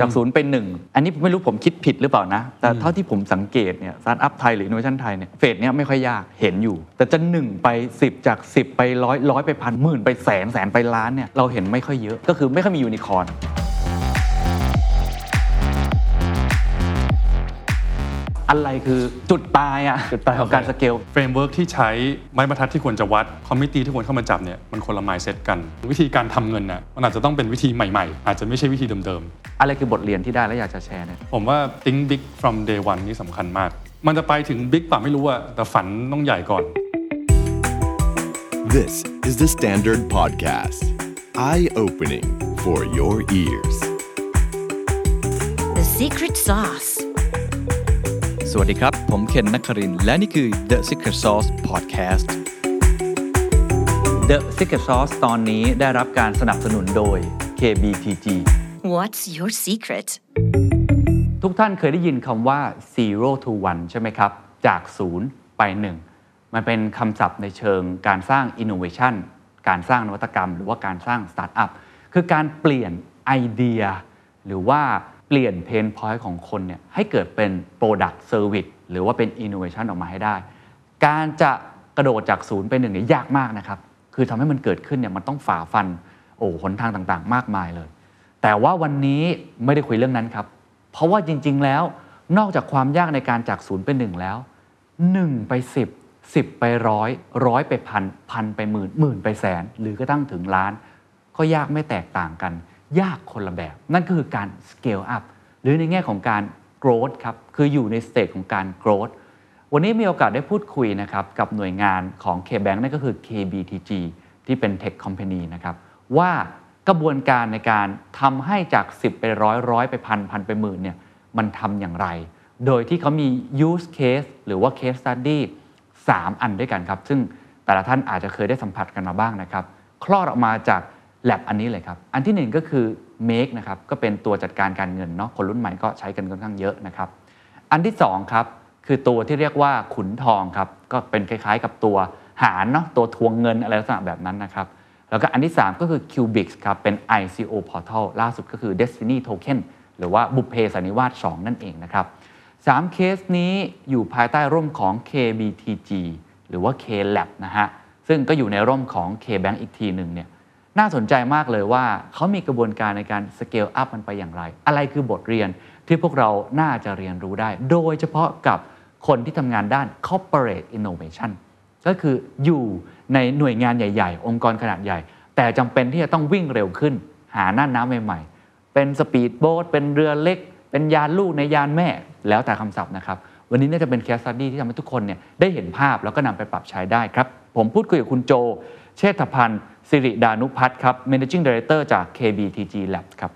จากศูนย์เป็นหนึ่งอันนี้ไม่รู้ผมคิดผิดหรือเปล่านะ แต่เท่าที่ผมสังเกตเนี่ยสตาร์ทอัพไทยหรือ innovation ไทยเนี่ย phase เนี้ยไม่ค่อยยากเห็นอยู่ แต่จะหนึ่งไป 10 จาก 10 ไปร้อยร้อยไปพันหมื่นไปแสนแสนไปล้านเนี่ยเราเห็นไม่ค่อยเยอะก็คือไม่ค่อยมียูนิคอร์น อะไรคือจุดตายอะจุดตายของการ scale framework ที่ใช้ไม้บรรทัดที่ควรจะวัด committee ที่ควรเข้ามาจับเนี่ยมันคนละ mindset กัน วิธีการทำเงินน่ะมันอาจจะต้องเป็นวิธีใหม่ๆ อาจจะไม่ใช่วิธีเดิมอะไรคือบทเรียนที่ได้และอยากจะแชร์เนี่ยๆผมว่า think big from day one นี่สำคัญมาก มันจะไปถึง big ป่ะไม่รู้อะแต่ฝันต้องใหญ่ก่อน This is the Standard Podcast. Eye opening for your ears. The secret sauce. สวัสดีครับ ผมเคนนักครินทร์และนี่คือ The Secret Sauce Podcast The Secret Sauce ตอนนี้ได้รับการสนับสนุนโดย KBTG What's your secret? ทุกท่านเคยได้ยินคำว่า zero to one ใช่ไหมครับ จากศูนย์ไปหนึ่งมันเป็นคำศัพท์ในเชิงการสร้าง innovation การสร้างนวัตกรรม หรือว่าการสร้าง startup คือการเปลี่ยนไอเดีย หรือว่าเป ลี่ยนเพนพอยต์ของคนเนี่ยให้เกิดเป็น product service หรือว่าเป็น innovation ออกมาให้ได้ การจะกระโดดจากศูนย์ไปหนึ่งเนี่ยยากมากนะครับ คือทำให้มันเกิดขึ้นเนี่ยมันต้องฝ่าฟัน โอ้หนทางต่างๆ มากมายเลย แต่ว่าวันนี้ไม่ได้คุยเรื่องนั้นครับ เพราะว่าจริง ๆ แล้วนอกจากความยากในการจากศูนย์ไปหนึ่งแล้วหนึ่งไปสิบสิบไปร้อยร้อยไปพันพันไปหมื่นหมื่นไปแสน หรือกระทั่งถึงล้าน ก็ยากไม่แตกต่างกัน ยากคนละแบบ นั่นก็คือการ scale up หรือในแง่ของการ growth ครับ คืออยู่ในสเตจของการ growth วันนี้มีโอกาสได้พูดคุยนะครับกับหน่วยงานของ KBank นั่นก็คือ KBTG ที่เป็น Tech Company นะครับว่ากระบวนการในการทำให้จาก 10 ไปร้อยร้อยไปพันพันไปหมื่นเนี่ยมันทำอย่างไร โดยที่เขามี use case หรือว่า case study 3 อันด้วยกันครับ ซึ่งแต่ละท่านอาจจะเคยได้สัมผัสกันมาบ้างนะครับ คลอดออกมาจาก แลบอันนี้เลยครับ อันที่หนึ่งก็คือ Make นะครับก็เป็นตัวจัดการการเงินเนาะคนรุ่นใหม่ก็ใช้กันค่อนข้างเยอะนะครับ อันที่สองครับคือตัวที่เรียกว่าขุนทองครับก็เป็นคล้ายๆ กับตัวหารเนาะตัวทวงเงินอะไรลักษณะแบบนั้นนะครับ แล้วก็อันที่ 3 ก็คือ Cubix ครับเป็น ICO Portal ล่าสุดก็คือ Destiny Token หรือว่าบุพเพสันนิวาส2นั่นเองนะครับ3เคสนี้อยู่ภายใต้ร่มของ KBTG หรือว่า KLab นะฮะซึ่งก็อยู่ในร่มของ KBank อีกทีหนึ่งเนี่ย น่าสนใจมากเลยว่าเขามีกระบวนการในการ scale up มันไปอย่างไร อะไรคือบทเรียนที่พวกเราน่าจะเรียนรู้ได้ โดยเฉพาะกับคนที่ทำงานด้าน corporate innovation ก็คืออยู่ในหน่วยงานใหญ่ ๆ องค์กรขนาดใหญ่ แต่จำเป็นที่จะต้องวิ่งเร็วขึ้น หาน่านน้ำใหม่ๆ เป็นสปีดโบ๊ทเป็นเรือเล็ก เป็นยานลูกในยานแม่ แล้วแต่คำศัพท์นะครับ วันนี้น่าจะเป็น case study ที่ทำให้ทุกคนเนี่ยได้เห็นภาพแล้วก็นำไปปรับใช้ได้ครับ ผมพูดคุยกับคุณโจ เชษฐพันธ์สิริดานุพัฒน์ครับ Managing Director จาก KBTG Labs ครับ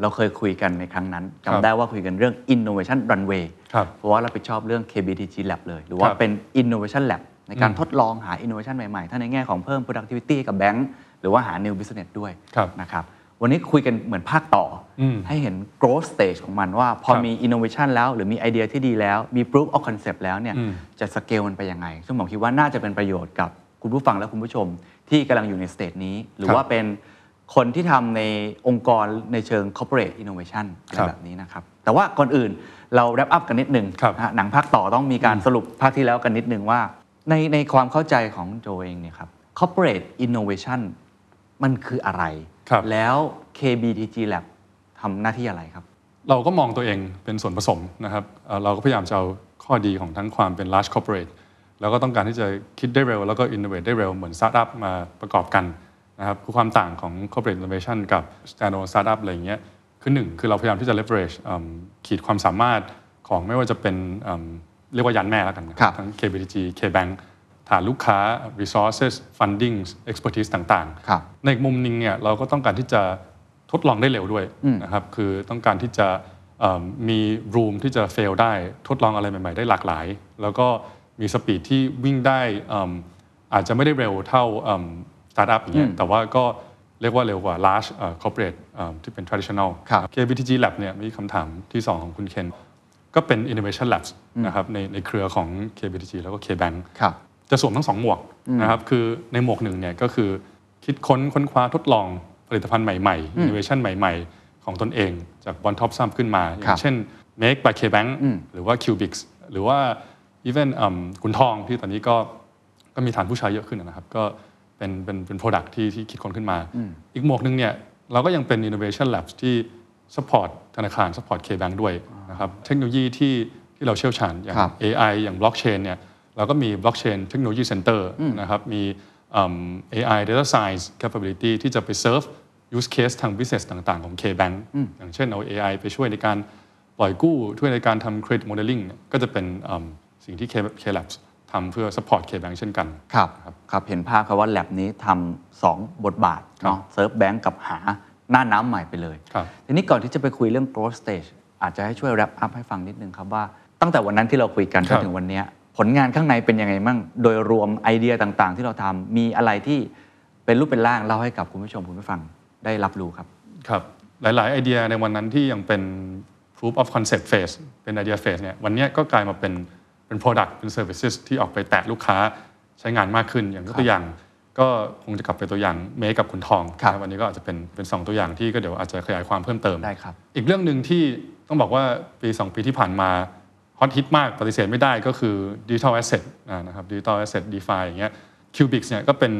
เราเคยคุยกันในครั้งนั้นครับจำได้ว่าคุยกันเรื่อง Innovation Runway ครับเพราะว่าเราไปชอบเรื่อง KBTG Lab เลย หรือว่าครับเป็น Innovation Lab ในการอืมทดลองหา Innovation ใหม่ๆ ทั้งในแง่ของเพิ่ม productivity ให้กับแบงก์หรือว่าหา new business ด้วยครับนะครับวันนี้คุยกันเหมือนภาคต่ออมให้เห็น growth stage ของมันว่าพอครับมี innovation แล้ว หรือมีไอเดียที่ดีแล้ว มี proof of concept แล้วเนี่ยอืมจะ scale มันไปยังไง ซึ่งผมคิดว่าน่าจะเป็นประโยชน์กับ คุณผู้ฟังและคุณผู้ชมที่กำลังอยู่ในสเตจนี้ หรือครับว่าเป็นคนที่ทำในองค์กรในเชิง corporate innovation อะไรครับแบบนี้นะครับ แต่ว่าก่อนอื่นเรา wrap up กันนิดนึงครับนะฮะหนังภาคต่อต้องมีการสรุปภาคที่แล้วกันนิดนึงว่า ในในความเข้าใจของโจเองเนี่ยครับ corporate innovation มันคืออะไรครับแล้ว KBTG Lab ทำหน้าที่อะไรครับ เราก็มองตัวเองเป็นส่วนผสมนะครับเอ่อเราก็พยายามจะเอาข้อดีของทั้งความเป็น large corporate แล้วก็ต้องการที่จะคิดได้เร็ว แล้วก็ innovate ได้เร็วเหมือน startup มาประกอบกันนะครับคือความต่างของ corporate innovation กับ standalone startup อะไรอย่างเงี้ยคือหนึ่งคือเราพยายามที่จะ leverage อืมขีดความสามารถของไม่ว่าจะเป็นอืมเรียกว่ายันแม่แล้วกันนะครับทั้ง KBTG KBank ฐานลูกค้า resources funding expertise ต่างๆครับในอีกมุมหนึงเนี่ยเราก็ต้องการที่จะทดลองได้เร็วด้วยนะครับคือต้องการที่จะเอิ่มมี room ที่จะ fail ได้ทดลองอะไรใหม่ ๆ ได้หลากหลาย แล้วก็ มีสปีดที่วิ่งได้เอิ่มอาจจะไม่ได้เร็วเท่าสตาร์ทอัพอย่างเงี้ยแต่ว่าก็เรียกว่าเร็วกว่า large เอ่อ corporate เอิ่มที่เป็น traditional ครับ KBTG Lab เนี่ยมีคำถามที่ 2 ของคุณเคนก็เป็น innovation labs นะครับในในเครือของ KBTG แล้วก็ KBank ครับจะสวมทั้งสองหมวกนะครับคือในหมวกหนึ่งเนี่ยก็คือคิดค้นค้นคว้าทดลองผลิตภัณฑ์ใหม่ๆ innovation ใหม่ๆ ของของตนเองจากบนท็อปซัมขึ้นมาอครัย่าบงเช่น Make by KBank หรือว่า Cubix หรือว่า even อืมขุนทองที่ตอนนี้ก็ก็มีฐานผู้ใช้เยอะขึ้นนะครับ ก็เป็นเป็นเป็น product ที่ที่คิดคนขึ้นมา อีกหมวกหนึงเนี่ยเราก็ยังเป็น innovation labs ที่ support ธนาคาร support KBank ด้วยนะครับเทคโนโลยีที่ที่เราเชี่ยวชาญอย่างครับ AI อย่าง blockchain เนี่ยเราก็มี blockchain technology center นะครับมีอืม AI data science capability ที่จะไป serve use case ทาง business ต่างๆ ของ KBank อย่างเช่นเอา AI ไปช่วยในการปล่อยกู้ช่วยในการทำ credit modeling เนี่ยก็จะเป็นอืม สิ่งที่ K- Klabs ทำเพื่อ support KBank เช่นกันครับครับเห็นภาพครับว่าแลบนี้ทำสองบทบาทเนาะเซิร์ฟแบงก์กับหาหน้าน้ำใหม่ไปเลยครับทีนี้ก่อนที่จะไปคุยเรื่อง growth stage อาจจะให้ช่วย wrap up ให้ฟังนิดนึงครับว่าตั้งแต่วันนั้นที่เราคุยกันจครันบถึงวันเนี้ยผลงานข้างในเป็นยังไงมั่งโดยรวมไอเดียต่างๆ ที่เราทำมีอะไรที่เป็นรูปเป็นร่างเล่าให้กับคุณผู้ชมคุณผู้ฟังได้รับรู้ครับครับหลาย ๆ ไอเดียในวันนั้นที่ยังเป็น proof of concept phase เป็นไอเดีย phase เนี่ยวันเนี้ยก็กลายมาเป็น เป็น product เป็น services ที่ออกไปแตะลูกค้าใช้งานมากขึ้น อย่างยกตัวอย่าง ก็คงจะกลับไปตัวอย่างเมกับคุณทองครับนะวันนี้ก็อาจจะเป็นเป็นสองตัวอย่างที่ก็เดี๋ยวอาจจะขยายความเพิ่มเติมได้ครับอีกเรื่องหนึ่งที่ต้องบอกว่าปี 2 ปีที่ผ่านมาฮอตฮิตมากปฏิเสธไม่ได้ก็คือ Digital Asset อ่านะครับ Digital Asset DeFi อย่างเงี้ย Kubix เนี่ยก็เป็น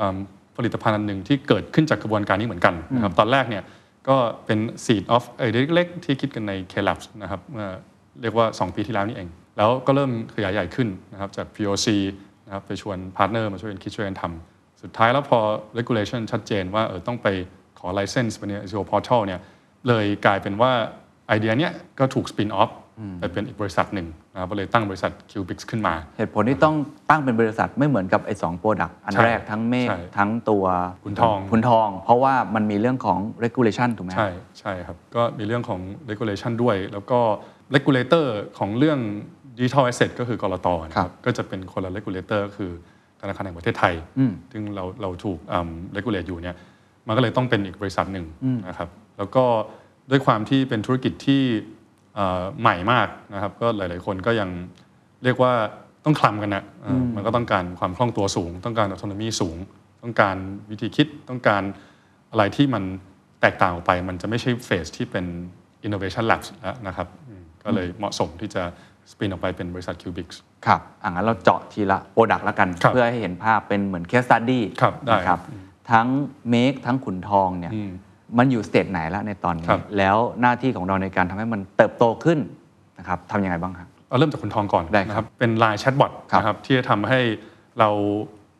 อืมผลิตภัณฑ์อันหนึ่งที่เกิดขึ้นจากกระบวนการนี้เหมือนกันนะครับตอนแรกเนี่ยก็เป็น seed of เออเล็กๆที่คิดกันใน Klabs นะครับเมื่อเรียกว่า 2 ปีที่แล้วนี่เอง แล้วก็เริ่มขยายใหญ่ขึ้นนะครับจาก POC นะครับไปชวน partner มาช่วยกันคิดช่วยกันทำสุดท้ายแล้วพอ regulation ชัดเจนว่าเออต้องไปขอ license ไปใน ICO portal เนี่ยเลยกลายเป็นว่าไอเดียเนี้ยก็ถูก spin off ไปเป็นอีกบริษัทหนึ่งนะครับก็เลยตั้งบริษัท Kubix ขึ้นมา เหตุผลที่ต้องตั้งเป็นบริษัทไม่เหมือนกับไอ้สอง product อันใช่แรกทั้ง MAKE ใช่ทั้งตัวขุนทองขุนทอง เพราะว่ามันมีเรื่องของ regulation ถูกไหมใช่ใช่ครับ ก็มีเรื่องของ regulation ด้วย แล้วก็ regulator ของเรื่อง digital asset ก็คือกรตนะคครัรับบก็จะเป็นคนละ regulator ก็คือธนาคารแห่งประเทศไทย ซึ่งเราเราถูกอืม regulate อยู่เนี่ยมันก็เลยต้องเป็นอีกบริษัทหนึ่งนะครับแล้วก็ด้วยความที่เป็นธุรกิจที่เอ่อใหม่มากนะครับก็หลาย ๆ คนก็ยังเรียกว่าต้องคลำกันนะเอ่ออมันก็ต้องการความคล่องตัวสูง ต้องการ autonomy สูง ต้องการวิธีคิดต้องการอะไรที่มันแตกต่างออกไป มันจะไม่ใช่เฟสที่เป็น innovation labs แล้วนะครับอืมก็เลยเหมาะสมที่จะ spin ออกไปเป็นบริษัท Kubix ครับอะงั้นเราเจาะทีละ product ละกันครับเพื่อให้เห็นภาพเป็นเหมือน case study ครับได้นะครับ ทั้ง MAKE ทั้งขุนทองเนี่ยอืมมันอยู่ stage ไหนแล้วในตอนนี้ครับแล้วหน้าที่ของเราในการทำให้มันเติบโตขึ้นนะครับทำยังไงบ้างครับเอาเริ่มจากขุนทองก่อนได้ครับนะครับ เป็น Line Chatbot ครับนะครับที่จะทำให้เรา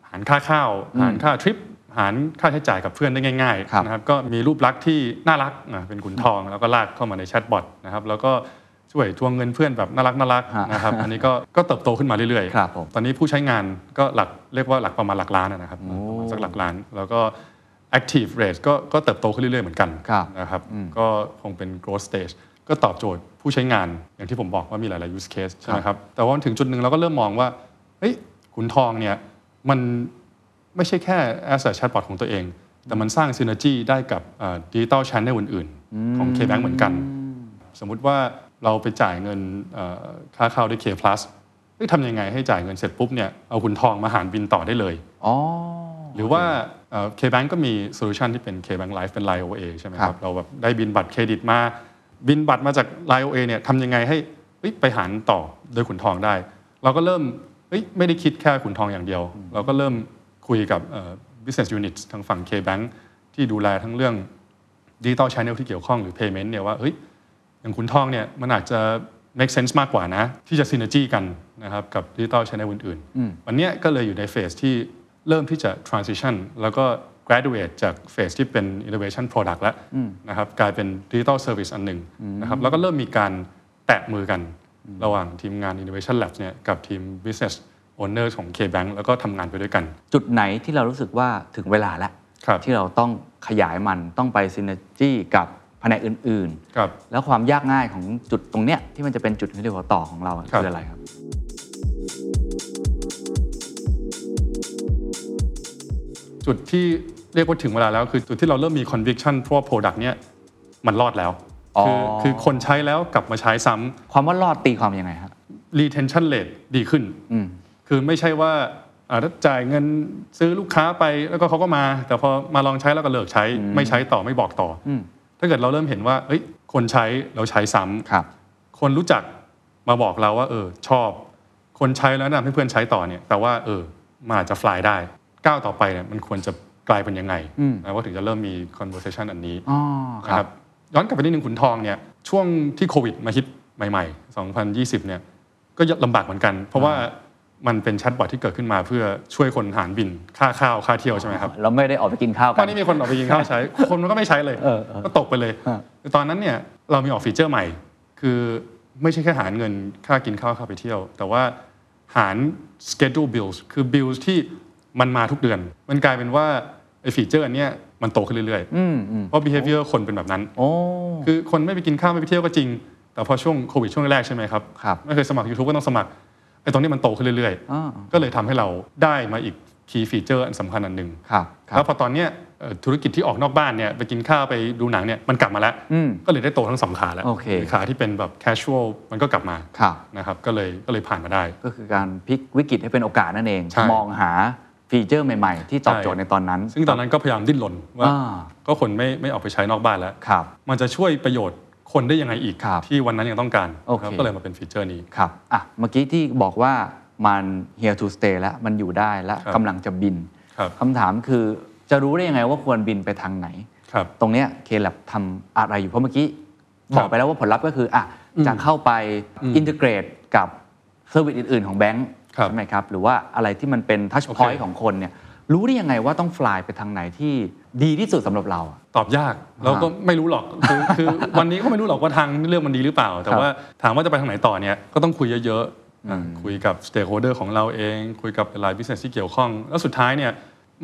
หารค่าข้าว หารค่าทริปหารค่าใช้จ่ายกับเพื่อนได้ง่ายครับๆนะครับก็มีรูปลักษณ์ที่น่ารักนะเป็นขุนทองแล้วก็ลากเข้ามาใน chatbot นะครับแล้วก็ ช่วยทวงเงินเพื่อนแบบน่ารักน่ารักฮะนะครับอันนี้ก็ก็เติบโตขึ้นมาเรื่อยครับผมตอนนี้ผู้ใช้งานก็หลักเรียกว่าหลักประมาณหลักล้านนะครับประมาณสักหลักล้านแล้วก็ active rate ก็ก็เติบโตขึ้นเรื่อยๆเหมือนกันครับนะครับก็คงเป็น growth stage ก็ตอบโจทย์ผู้ใช้งานอย่างที่ผมบอกว่ามีหลาย ๆ use case ใช่ไหมครับแต่ว่าถึงจุดหนึ่งเราก็เริ่มมองว่าเฮ้ยขุนทองเนี่ยมันไม่ใช่แค่ as a chatbot ของตัวเอง แต่มันสร้าง synergy ได้กับดิจิตอล channel อื่น ๆ ของ KBank เหมือนกัน สมมุติว่า เราไปจ่ายเงินเอ่อค่าเข้าด้วย K plus เฮ้ยทำยังไงให้จ่ายเงินเสร็จปุ๊บเนี่ยเอาขุนทองมาหารบิลต่อได้เลยอ๋อหรือว่าเอ่อ KBank ก็มี solution ที่เป็น KBank Live เป็น Line OA ใช่ไหมครับครับเราแบบได้บิลบัตรเครดิตมา บิลบัตรมาจาก Line OA เนี่ยทำยังไงให้เฮ้ยไปหารต่อโดยขุนทองได้ เราก็เริ่มเฮ้ยไม่ได้คิดแค่ขุนทองอย่างเดียว เราก็เริ่มคุยกับเอ่อ business unit ทางฝั่ง KBank ที่ดูแลทั้งเรื่อง digital channel ที่เกี่ยวข้องหรือ payment เนี่ยว่าเฮ้ย อย่างขุนทองเนี่ยมันอาจจะ make sense มากกว่านะ ที่จะ synergy กันนะครับกับ digital channel อื่นๆวันเนี้ยก็เลยอยู่ในเฟสที่เริ่มที่จะ transition แล้วก็ graduate จากเฟสที่เป็น innovation product แล้วนะครับกลายเป็น digital service อันหนึ่งนะครับแล้วก็เริ่มมีการแตะมือกันระหว่างทีมงาน innovation labs เนี่ยกับทีม business owner ของ KBank แล้วก็ทำงานไปด้วยกัน จุดไหนที่เรารู้สึกว่าถึงเวลาแล้วครับที่เราต้องขยายมันต้องไปซินเนจี้กับ แผนกอื่นครับๆแล้วความยากง่ายของจุดตรงเนี้ยที่มันจะเป็นจุดที่เรียกว่าต่อของเราครับคืออะไรครับ จุดที่เรียกว่าถึงเวลาแล้วคือจุดที่เราเริ่มมี conviction เพราะว่า product เนี่ยมันรอดแล้วอ๋อคือคือคนใช้แล้วกลับมาใช้ซ้ำความว่ารอดตีความยังไงครับ retention rate ดีขึ้นอืมคือไม่ใช่ว่าอ่าถ้าจ่ายเงินซื้อลูกค้าไปแล้วก็เขาก็มา แต่พอมาลองใช้แล้วก็เลิกใช้ ไม่ใช้ต่อไม่บอกต่ออ ถ้าเกิดเราเริ่มเห็นว่าเอ้ยคนใช้เราใช้ซ้ำครับ คนรู้จักมาบอกเราว่า เออ ชอบ คนใช้แล้วแนะนำให้เพื่อนใช้ต่อเนี่ยแปลว่าเออมันอาจจะฟลายได้ก้าวต่อไปเนี่ยมันควรจะกลายเป็นยังไงอืมนะว่าถึงจะเริ่มมี conversation อันนี้อ๋อคนะรับย้อนกลับไปนิดนึงขุนทองเนี่ยช่วงที่โควิดมาฮิตใหม่ ๆ 2020 เนี่ยก็ลำบากเหมือนกัน เพราะว่า มันเป็นแชทบอทที่เกิดขึ้นมาเพื่อช่วยคนหารบินค่าข้าวค่าเที่ยวใช่ไหมครับเราไม่ได้ออกไปกินข้าวตกัอนนนี้มีคนออกไปกินข้าวใช้ คนมันก็ไม่ใช้เลยเออเออก็ตกไปเลยฮะแต่ตอนนั้นเนี่ยเรามีออกฟีเจอร์ใหม่ คือไม่ใช่แค่หารเงินค่ากินข้าวค่าไปเที่ยว แต่ว่าหาร schedule bills คือ bills ที่มันมาทุกเดือน มันกลายเป็นว่าไอ้ feature อันเนี้ยมันโตขึ้นเรื่อยอืมอืมๆเพราะ behavior คนเป็นแบบนั้นโอ้คือคนไม่ไปกินข้าวไม่ไปเที่ยวก็จริง แต่พอช่วงโควิดช่วงแรกใช่ไหมครับครับไม่เคยสมัคร YouTube ก็ต้องสมัคร ไอ้ตรงนี้มันโตขึ้นเรื่อยอ่าๆก็เลยทำให้เราได้มาอีก key feature อันสำคัญอันหนึ่งครับครัแล้วพอตอนเนี้ยเอ่อธุรกิจที่ออกนอกบ้านเนี่ยไปกินข้าวไปดูหนังเนี่ยมันกลับมาแล้วอืมก็เลยได้โตทั้งสองขาแล้วโอเคขาที่เป็นแบบ casual มันก็กลับมาครับนะครับก็เลยก็เลยผ่านมาได้ ก็คือการพลิกวิกฤตให้เป็นโอกาสนั่นเองใช่มองหาfeature ใหม่ๆ ที่ตอบโจทย์ในตอนนั้น ซึ่งตอนนั้นก็พยายามดิ้นรนว่าอ่าก็คนไม่ไม่ออกไปใช้นอกบ้านแล้วครับมันจะช่วยประโยชน์ คนได้ยังไงอีกครับที่วันนั้นยังต้องการโอเคนะครับก็เลยมาเป็น feature นี้ครับอะเมื่อกี้ที่บอกว่ามัน here to stay แล้วมันอยู่ได้และครับกำลังจะบินครับคำถามคือจะรู้ได้ยังไงว่าควรบินไปทางไหนครับตรงเนี้ย K Labs ทำอะไรอยู่เพราะเมื่อกี้ครับบอกไปแล้วว่าผลลัพธ์ก็คืออะจะเข้าไปอืม integrateกับ service อื่น ๆ ของแบงค์ครับใช่ไหมครับ หรือว่าอะไรที่มันเป็น touch โอเค point ของคนเนี่ยรู้ได้ยังไงว่าต้อง fly ไปทางไหนที่ดีที่สุดสำหรับเราอะ ตอบยากเราก็ไม่รู้หรอกคือคือวันนี้ก็ไม่รู้หรอกว่าทางเรื่องมันดีหรือเปล่า แต่ครับว่าถามว่าจะไปทางไหนต่อเนี่ยก็ต้องคุยเยอะๆอะคุยกับ stakeholder ของเราเอง คุยกับหลาย business ที่เกี่ยวข้อง แล้วสุดท้ายเนี่ย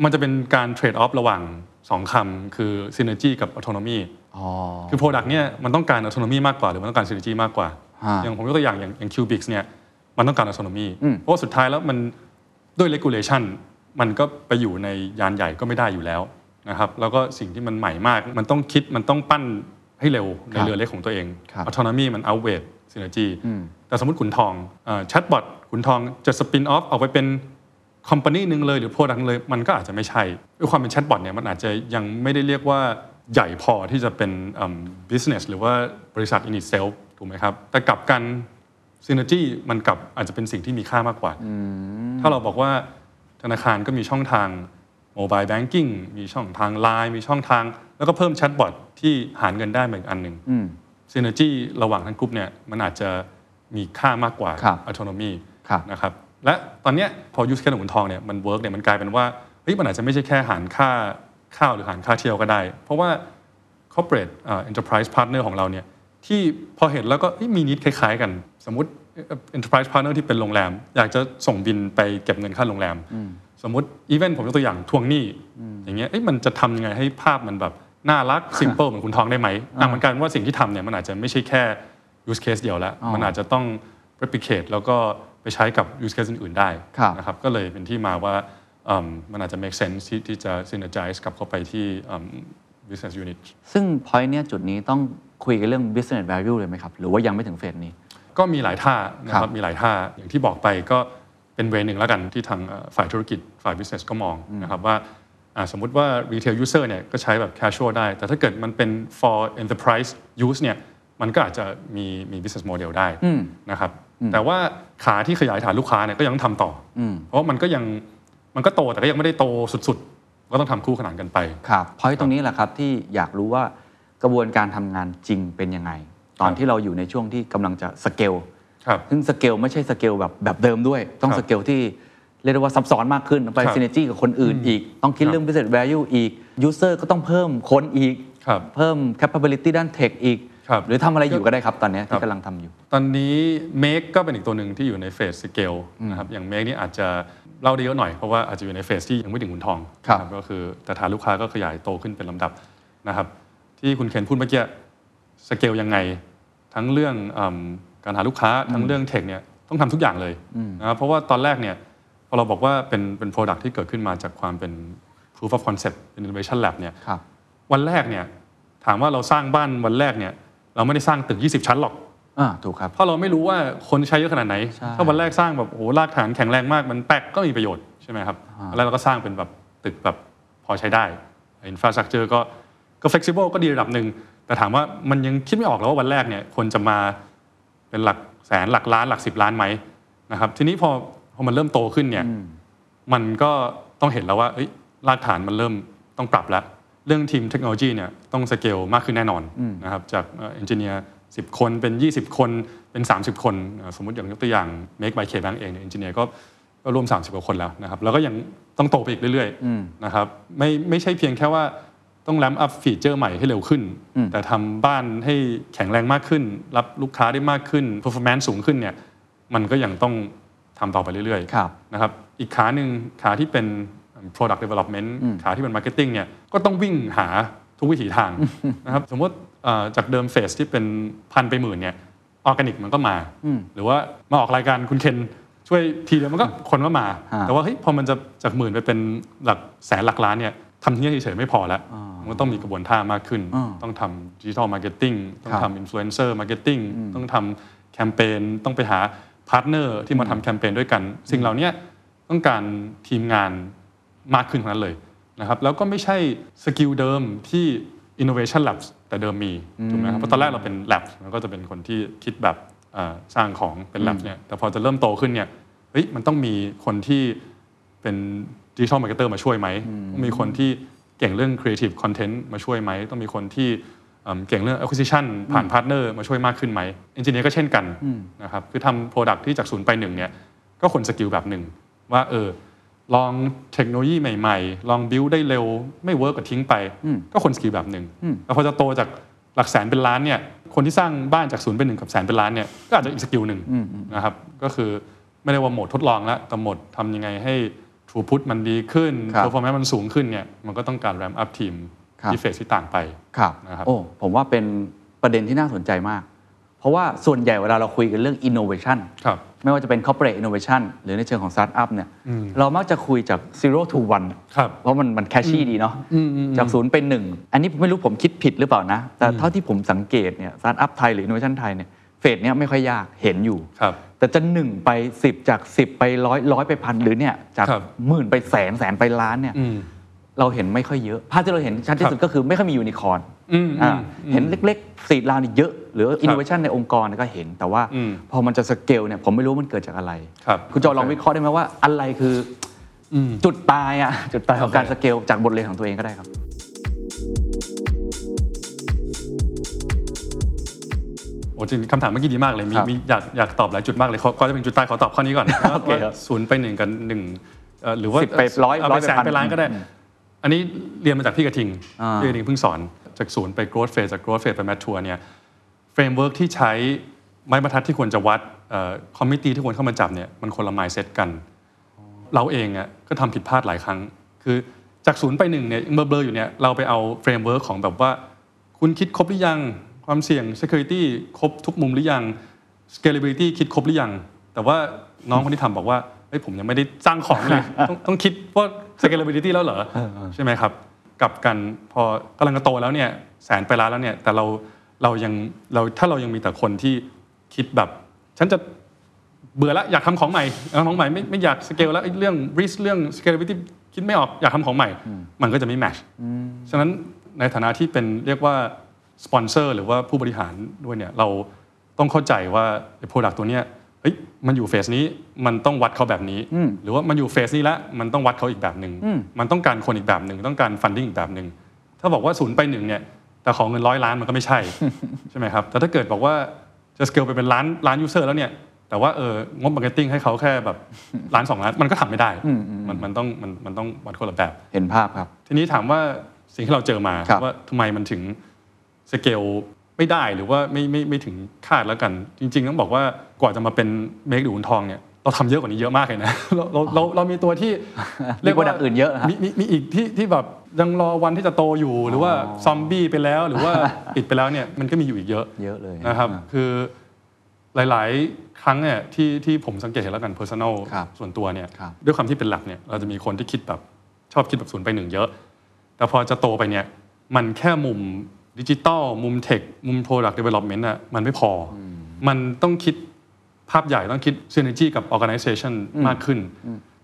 มันจะเป็นการ trade-off ระหว่างสองคำคือ synergy กับ autonomy อ๋อคือ Product เนี่ยมันต้องการ autonomy มากกว่า หรือมันต้องการ synergy มากกว่าฮะอย่างผมยกตัวอย่างอย่างอย่าง Kubix เนี่ยมันต้องการ autonomy อืมเพราะว่าสุดท้ายแล้วมันด้วย regulation มันก็ไปอยู่ในยานใหญ่ก็ไม่ได้อยู่แล้ว นะครับแล้วก็สิ่งที่มันใหม่มาก มันต้องคิดมันต้องปั้นให้เร็วในครับเรือเล็กของตัวเองครับ autonomy มัน outweigh synergy อืมแต่สมมติขุนทองแชทบอทขุนทองจะ spin-off ออกไปเป็น company หนึ่งเลยหรือ product เลยมันก็อาจจะไม่ใช่ด้วยความเป็นแชทบอทเนี่ยมันอาจจะยังไม่ได้เรียกว่าใหญ่พอที่จะเป็น business หรือว่าบริษัท in itself ถูกไหมครับ แต่กลับกัน synergy มันกลับอาจจะเป็นสิ่งที่มีค่ามากกว่า ถ้าเราบอกว่าธนาคารก็มีช่องทาง mobile banking มีช่องทาง Line มีช่องทาง แล้วก็เพิ่มแชทบอทที่หารเงินได้มาอีกอันหนึ่งอืม synergy ระหว่างทั้งกลุ่มเนี่ยมันอาจจะมีค่ามากกว่าครับ autonomy ครับนะครับและตอนเนี้ยพอ use case ของขุนทองเนี่ยมัน work เนี่ยมันกลายเป็นว่าเฮ้ยมันอาจจะไม่ใช่แค่หารค่าข้าวหรือหารค่าเที่ยวก็ได้ เพราะว่า corporate อ่า enterprise partner ของเราเนี่ยที่พอเห็นแล้วก็เฮ้ยมี need คล้าย ๆ กัน สมมุติ enterprise partner ที่เป็นโรงแรม อยากจะส่งบิลไปเก็บเงินค่าโรงแรม สมมติ even ผมยกตัวอย่างทวงหนี้อย่างเงี้ยเอ้ยมันจะทำยังไงให้ภาพมันแบบน่ารัก simple เหมือนขุนทองได้ไหมอะมันกลายเป็นว่าสิ่งที่ทำเนี่ยมันอาจจะไม่ใช่แค่ use case เดียวแล้วอ๋อมันอาจจะต้อง replicate แล้วก็ไปใช้กับ use case อื่นๆได้ครับนะครับก็เลยเป็นที่มาว่าอืมมันอาจจะ make sense ที่ที่จะ synergize กลับเข้าไปที่อืม business unit ซึ่ง point เนี้ยจุดนี้ต้องคุยกันเรื่อง business value เลยไหมครับ หรือว่ายังไม่ถึงเฟสนี้ ก็มีหลายท่านะคครัรับบมีหลายท่าอย่างที่บอกไปก็เป็นเวย์หนึ่งแล้วกันที่ทางเอ่อฝ่ายธุรกิจฝ่าย business ก็มองนะครับว่าอ่าสมมุติว่า retail user เนี่ยก็ใช้แบบ casual ได้ แต่ถ้าเกิดมันเป็น for enterprise use เนี่ยมันก็อาจจะมีมี business model ได้นะครับแต่ว่าขาที่ขยายฐานลูกค้าเนี่ยก็ยังต้องทำต่ออมเพราะมันก็ยังมันก็โตแต่ก็ยังไม่ได้โตสุดๆ ก็ต้องทำคู่ขนานกันไป ครับ point ตรงนี้แหละครับที่อยากรู้ว่ากระบวนการทำงานจริงเป็นยังไง ตอนครับที่เราอยู่ในช่วงที่กำลังจะสเกลครับซึ่งสเกลไม่ใช่สเกลแบบแบบเดิมด้วย ต้องครับสเกลที่เรียกได้ว่าซับซ้อนมากขึ้นไปครับ synergy กับคนอื่นอีก ต้องคิดครับเรื่อง business value อีก user ก็ต้องเพิ่มคนอีกครับเพิ่ม capability ด้าน tech อีกครับหรือทำอะไรอยู่ก็ได้ครับตอนเนี้ยครัที่บกำลังทำอยู่ ตอนนี้ Make ก็เป็นอีกตัวหนึ่งที่อยู่ในเฟสสเกลนะครับอย่าง Make นี่อาจจะเล่าได้เยอะหน่อยเพราะว่าอาจจะอยู่ในเฟสที่ยังไม่ถึงขุนทองครับนะก็คือแต่ฐานลูกค้าก็ขยายโตขึ้นเป็นลำดับนะครับที่คุณเคนพูดเมื่อกี้ สเกลยังไง ทั้งเรื่องอำการหาลูกค้าทั้งเรื่องเทคเนี่ยต้องทำทุกอย่างเลยนะครับเพราะว่าตอนแรกเนี่ยพอเราบอกว่าเป็นเป็น Product ที่เกิดขึ้นมาจากความเป็น proof of concept เป็น innovation lab เนี่ยครับวันแรกเนี่ยถามว่าเราสร้างบ้านวันแรกเนี่ยเราไม่ได้สร้างตึก 20 ชั้นหรอกอ่าถูกครับเพราะเราไม่รู้ว่าคนใช้เยอะขนาดไหนใช่ถ้าวันแรกสร้างแบบโอ้โหรากฐานแข็งแรงมากมันแป๊กก็มีประโยชน์ใช่ไหมครับแล้วเราก็สร้างเป็นแบบตึกแบบพอใช้ได้อินฟราสตรักเจอก็ก็ flexible ก็ดีระดับหนึ่ง แต่ถามว่ามันยังคิดไม่ออกแล้วว่าวันแรกเนี่ยคนจะมาเป็นหลักแสนหลักล้านหลักสิบล้านไหมนะครับ ทีนี้พอพอมันเริ่มโตขึ้นเนี่ยมันก็ต้องเห็นแล้วว่าเอ้ยรากฐานมันเริ่มต้องปรับแล้ว เรื่องทีมเทคโนโลยีเนี่ยต้องสเกลมากขึ้นแน่นอนนะครับจาก engineer สิบคนเป็น 20 คนเป็น 30 คนเอ่อสมมติอย่างยกตัวอย่าง Make by KBank เองเนี่ย engineer ก็ก็รวม 30 กว่าคนแล้วนะครับแล้วก็ยังต้องโตไปอีกเรื่อยๆนะครับไม่ไม่ใช่เพียงแค่ว่า ต้อง ramp up feature ใหม่ให้เร็วขึ้น แต่ทำบ้านให้แข็งแรงมากขึ้น รับลูกค้าได้มากขึ้น performance สูงขึ้นเนี่ยมันก็ยังต้องทำต่อไปเรื่อยๆครับนะครับอีกขาหนึ่งขาที่เป็น product development ขาที่เป็น marketing เนี่ยก็ต้องวิ่งหาทุกวิถีทางนะครับสมมติเอ่อจากเดิมเฟสที่เป็นพันไปหมื่นเนี่ยออร์แกนิกมันก็มา หรือว่ามาออกรายการคุณเคนช่วยทีเดียวมันก็คนก็มาฮะแต่ว่าเฮ้ยพอมันจะจากหมื่นไปเป็นหลักแสนหลักล้านเนี่ย ทำที่นี่เฉยๆไม่พอแล้วมันก็ต้องมีกระบวนท่ามากขึ้นอ่าต้องทำ digital marketing ต้องครับทำ influencer marketing ต้องทำแคมเปญต้องไปหา partner ที่มาทำแคมเปญด้วยกัน สิ่งเหล่านี้ต้องการทีมงานมากขึ้นทั้งนั้นเลยนะครับแล้วก็ไม่ใช่ skill เดิมที่ Innovation Labs แต่เดิมมีถูกไหมครับเพราะตอนแรกเราเป็น Labs มันก็จะเป็นคนที่คิดแบบเอ่อสร้างของเป็น Labs เนี่ยแต่พอจะเริ่มโตขึ้นเนี่ยเฮ้ยมันต้องมีคนที่เป็น digital marketer มาช่วยไหมต้องมีคนที่เก่งเรื่อง Creative Content มาช่วยไหมต้องมีคนที่เอิ่มเก่งเรื่อง acquisition ผ่าน partner มาช่วยมากขึ้นไหม Engineer ก็เช่นกันนะครับคือทำ Product ที่จากศูนย์ไปหนึ่งเนี่ยก็คน skill แบบหนึ่งว่าเออลองเทคโนโลยีใหม่ๆ ลอง build ได้เร็วไม่ work ก็ทิ้งไป ก็คน skill แบบหนึ่งแล้วพอจะโตจากหลักแสนเป็นล้านเนี่ยคนที่สร้างบ้านจากศูนย์เป็นหนึ่งกับแสนเป็นล้านเนี่ยก็อาจจะอีก skill หนึ่งนะครับก็คือไม่ได้ว่าโหมดทดลองแล้วแต่โหมดทำยังไงให้ throughput มันดีขึ้นครับ performance มันสูงขึ้นเนี่ยมันก็ต้องการ ramp up ทีมครับที่ phase ที่ต่างไป ครับนะครับ โอ้ผมว่าเป็นประเด็นที่น่าสนใจมาก เพราะว่าส่วนใหญ่เวลาเราคุยกันเรื่อง innovation ครับ ไม่ว่าจะเป็น corporate innovation หรือในเชิงของ startup เนี่ยเรามักจะคุยจาก zero to one ครับ เพราะมันมัน catchy ดีเนาะจากศูนย์เป็นหนึ่งอันนี้ผมไม่รู้ผมคิดผิดหรือเปล่านะ แต่เท่าที่ผมสังเกตเนี่ยสตาร์ทอัพไทยหรือ innovation ไทยเนี่ยphase เนี้ยไม่ค่อยยากเห็นอยู่ ครับ แต่จะหนึ่งไป10จาก10ไปร้อยร้อยไปพันหรือเนี่ยจากครับหมื่นไปแสนแสนไปล้านเนี่ยอืมเราเห็นไม่ค่อยเยอะภาพที่เราเห็นชัดที่สุดครับก็คือไม่ค่อยมียูนิคอร์นอืมอ่าอืมเห็นเล็กๆ seed round นี่เยอะ หรืออินโนเวชันในองค์กรก็เห็น แต่ว่าอืมพอมันจะสเกลเนี่ยผมไม่รู้มันเกิดจากอะไรครับคุณจอลองวิเคราะห์ได้ไหมว่าอะไรคืออจุดตายอะจุดตายของการโอเคสเกลจากบทเรียนของตัวเองก็ได้ครับ โอ้จริงคำถามเมื่อกี้ดีมากเลยมีครับมีอยากอยากตอบหลายจุดมากเลยขอก็จะเป็นจุดตายขอตอบข้อนี้ก่อนโอเคครับว่าศูนย์ไปหนึ่งกันหนึ่งเอ่อหรือว่าสิบไปร้อยเาร้ไปอยไปแสนพันไปล้านก็ได้ อันนี้เรียนมาจากพี่กระทิงอ่าพี่กระทิงเพิ่งสอนจากศูนย์ไป growth phase จาก growth phase ไป mature เนี่ย framework ที่ใช้ไม้บรรทัดที่ควรจะวัด committee ที่ควรเข้ามาจับเนี่ยมันคนละ mindset กัน เราเองอะก็ทำผิดพลาดหลายครั้ง คือจากศูนย์ไปหนึ่งเนี่ยเบลอๆอยู่เนี่ยเราไปเอา framework ของแบบว่า คุณคิดครบหรือยัง ความเสี่ยง security ครบทุกมุมหรือยัง scalability คิดครบหรือยัง แต่ว่าน้องคนที่ทำบอกว่าเฮ้ยผมยังไม่ได้สร้างของเลยต้องต้องคิดว่า scalability แล้วเหรอ ใช่ไหมครับกลับกันพอกำลังจะโตแล้วเนี่ยแสนไปล้านแล้วเนี่ยแต่เราเรายังเราถ้าเรายังมีแต่คนที่คิดแบบ ฉันจะเบื่อแล้วอยากทำของใหม่เอาของใหม่ไม่ไม่อยากสเกลแล้วไอ้เรื่อง risk เรื่อง scalability คิดไม่ออกอยากทำของใหม่ มันก็จะไม่ match ฉะนั้นในฐานะที่เป็นเรียกว่า สปอนเซอร์หรือว่าผู้บริหารด้วยเนี่ยเราต้องเข้าใจว่าไอ้ product ตัวเนี้ยเฮ้ยมันอยู่ phase นี้มันต้องวัดเขาแบบนี้ หรือว่ามันอยู่ phase นี้แล้วมันต้องวัดเขาอีกแบบหนึ่งมันต้องการคนอีกแบบหนึ่งต้องการ funding อีกแบบหนึ่งถ้าบอกว่าศูนย์ไปหนึ่งเนี่ยแต่ขอเงินร้อยล้านมันก็ไม่ใช่ใช่ไหมครับแต่ถ้าเกิดบอกว่าจะสเกลไปเป็นล้านล้าน user แล้วเนี่ยแต่ว่าเอองบ marketing ให้เขาแค่แบบล้านสองล้านมันก็ทำไม่ได้มันมันต้องมันมันต้องวัดคนละแบบเห็นภาพครับ ทีนี้ถามว่าสิ่งที่เราเจอมาครับว่าทำไมมันถึง สเกลไม่ได้หรือว่าไม่ไม่ไม่ถึงคาดแล้วกัน จริง ๆ ต้องบอกว่ากว่าจะมาเป็น MAKE ขุนทองเนี่ยเราทำเยอะกว่านี้เยอะมากเลยนะเราเราเราเรามีตัวที่มี product อื่นเยอะฮะมีมีมีอีกที่ที่แบบยังรอวันที่จะโตอยู่หรือว่าซอมบี้ไปแล้วหรือว่าปิดไปแล้วเนี่ยมันก็มีอยู่อีกเยอะเยอะเลยนะครับอ่าคือหลาย ๆ ครั้งเนี่ยที่ที่ผมสังเกตเห็นแล้วกัน personal ครับส่วนตัวเนี่ยครับด้วยความที่เป็นหลักเนี่ยเราจะมีคนที่คิดแบบชอบคิดแบบศูนย์ไปหนึ่งเยอะ แต่พอจะโตไปเนี่ยมันแค่มุม ดิจิตอลมุมเทคมุม product development อะมันไม่พออมันต้องคิดภาพใหญ่ต้องคิด synergy กับ organization มากขึ้น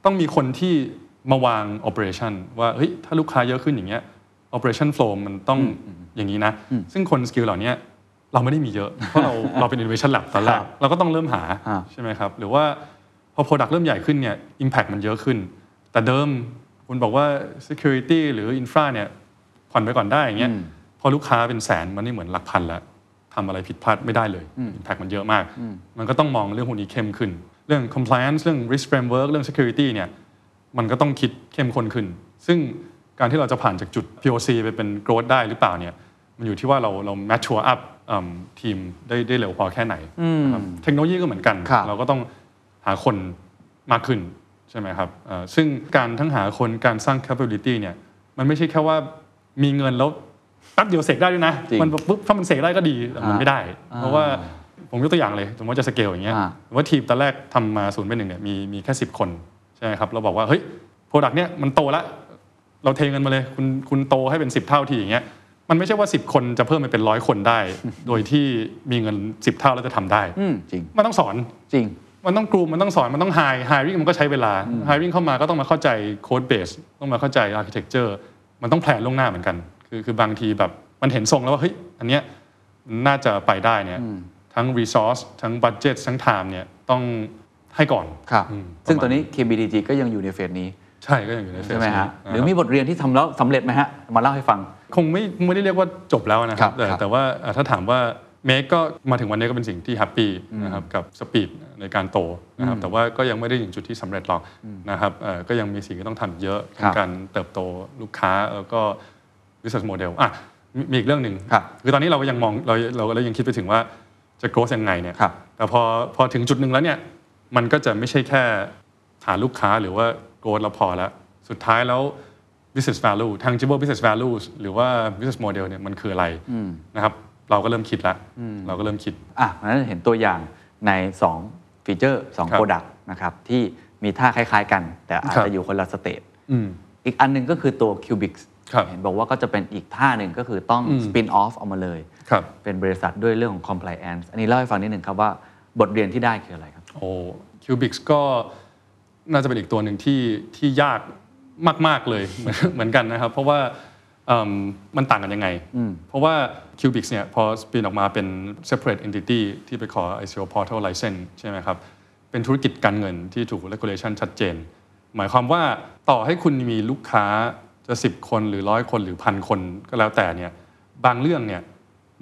ต้องมีคนที่มาวาง operation ว่าเฮ้ยถ้าลูกค้าเยอะขึ้นอย่างเงี้ย operation flow มันต้องอย่างนี้นะ ซึ่งคน skill เหล่านี้เราไม่ได้มีเยอะ เพราะเราเราเป็น innovation lab ตอนแรกครับเราก็ต้องเริ่มหาอ่าใช่ไหมครับ หรือว่าพอ product เริ่มใหญ่ขึ้นเนี่ย impact มันเยอะขึ้น แต่เดิมคุณบอกว่า security หรือ infra เนี่ยผ่อนไปก่อนได้อย่างเงี้ย พอลูกค้าเป็นแสนมันนี่เหมือนหลักพันแล้วทำอะไรผิดพลาดไม่ได้เลย impact มันเยอะมาก มันก็ต้องมองเรื่องพวกนี้เข้มขึ้น เรื่อง compliance เรื่อง risk framework เรื่อง security เนี่ยมันก็ต้องคิดเข้มข้นขึ้น ซึ่งการที่เราจะผ่านจากจุด POC ไปเป็น growth ได้หรือเปล่าเนี่ยมันอยู่ที่ว่าเราเรา mature up อืมทีมได้ได้เร็วพอแค่ไหนนะครับเทคโนโลยีก็เหมือนกันครับเราก็ต้องหาคนมากขึ้นใช่ไหมครับเอ่อซึ่งการทั้งหาคนการสร้าง capability เนี่ยมันไม่ใช่แค่ว่ามีเงินแล้ว แป๊บเดียวเสกได้ด้วยนะ จริงมันปุ๊บถ้ามันเสกได้ก็ดีแต่มันอ่าไม่ได้ อ่าเพราะว่าผมยกตัวอย่างเลยสมมติว่าจะสเกลอย่างเงี้ยอ่าว่าทีมตอนแรกทำมาศูนย์เป็นหนึ่งเนี่ยมีมีแค่สิบคนใช่ไหมครับเราบอกว่าเฮ้ย product เนี่ยมันโตแล้วเราเทเงินมาเลยคุณคุณโตให้เป็น 10 เท่าทีอย่างเงี้ยมันไม่ใช่ว่า 10 คนจะเพิ่มไปเป็นร้อยคนได้ โดยที่มีเงิน 10 เท่าแล้วจะทำได้ อืมจริงมันต้องสอน จริง มันต้องกลุ่มมันต้องสอน มันต้อง hi- hiring มันก็ใช้เวลา hiring เข้ามาก็ต้องมาเข้าใจ codebase ต้องมาเข้าใจ architecture มันต้องแผนล่วงหน้าเหมือนกัน คือคือบางทีแบบมันเห็นทรงแล้วว่าเฮ้ยอันเนี้ยมันน่าจะไปได้เนี่ยทั้ง resource ทั้ง budget ทั้ง time เนี่ยต้องให้ก่อนครับอืมซึ่งประมาณตอนนี้ KBTG ก็ยังอยู่ใน phase นี้ ใช่ก็ยังอยู่ใน phase ใช่ไหมฮะนี้หรือมีบทเรียนที่ทำแล้วสำเร็จไหมฮะ มาเล่าให้ฟัง คงไม่ไม่ได้เรียกว่าจบแล้วนะคครัรับบแต่ครับ แต่ว่าอะถ้าถามว่า MAKE ก็มาถึงวันนี้ก็เป็นสิ่งที่ happy นะครับกับ speed ในการโตนะครับแต่ว่าก็ยังไม่ได้ถึงจุดที่สำเร็จหรอกนะครับเอ่อก็ยังมีสิ่งที่ต้องทำอีกเยอะครับในการเติบโตลูกค้าแล้วก็ business model อะมีมีอีกเรื่องหนึ่งครับคือตอนนี้เราก็ยังมองเราเราก็ยังคิดไปถึงว่าจะ growth ยังไงเนี่ยครับแต่พอพอถึงจุดหนึ่งแล้วเนี่ยมันก็จะไม่ใช่แค่ฐานลูกค้าหรือว่า growth แล้วพอแล้ว สุดท้ายแล้ว business value tangible business values หรือว่า business model เนี่ยมันคืออะไรนะครับเราก็เริ่มคิดแล้วเราก็เริ่มคิดอะเพราะฉะนั้นเห็นตัวอย่างใน 2 feature 2ครับ product นะครับที่มีท่าคล้ายๆกัน แต่อาจจะครับอยู่คนละ stage อืมอีกอันหนึ่งก็คือตัว Kubix ครับ เห็นบอกว่าก็จะเป็นอีกท่าหนึ่งก็คือต้องอืม spin off ออกมาเลยครับเป็นบริษัทด้วยเรื่องของ compliance อันนี้เล่าให้ฟังนิดหนึ่งครับว่าบทเรียนที่ได้คืออะไรครับโอ้คิวบิกก็น่าจะเป็นอีกตัวหนึ่งที่ที่ยากมาก ๆ เลยเหมือนเหมือนกันนะครับ เพราะว่าเอิ่มมันต่างกันยังไง เพราะว่า Cubic เนี่ยพอสปินออกมาเป็น separate entity ที่ไปขอ ICO portal license ใช่ไหมครับ เป็นธุรกิจการเงินที่ถูก regulation ชัดเจน หมายความว่าต่อให้คุณมีลูกค้า จะ10คนหรือร้อยคนหรือพันคนก็แล้วแต่เนี่ยบางเรื่องเนี่ย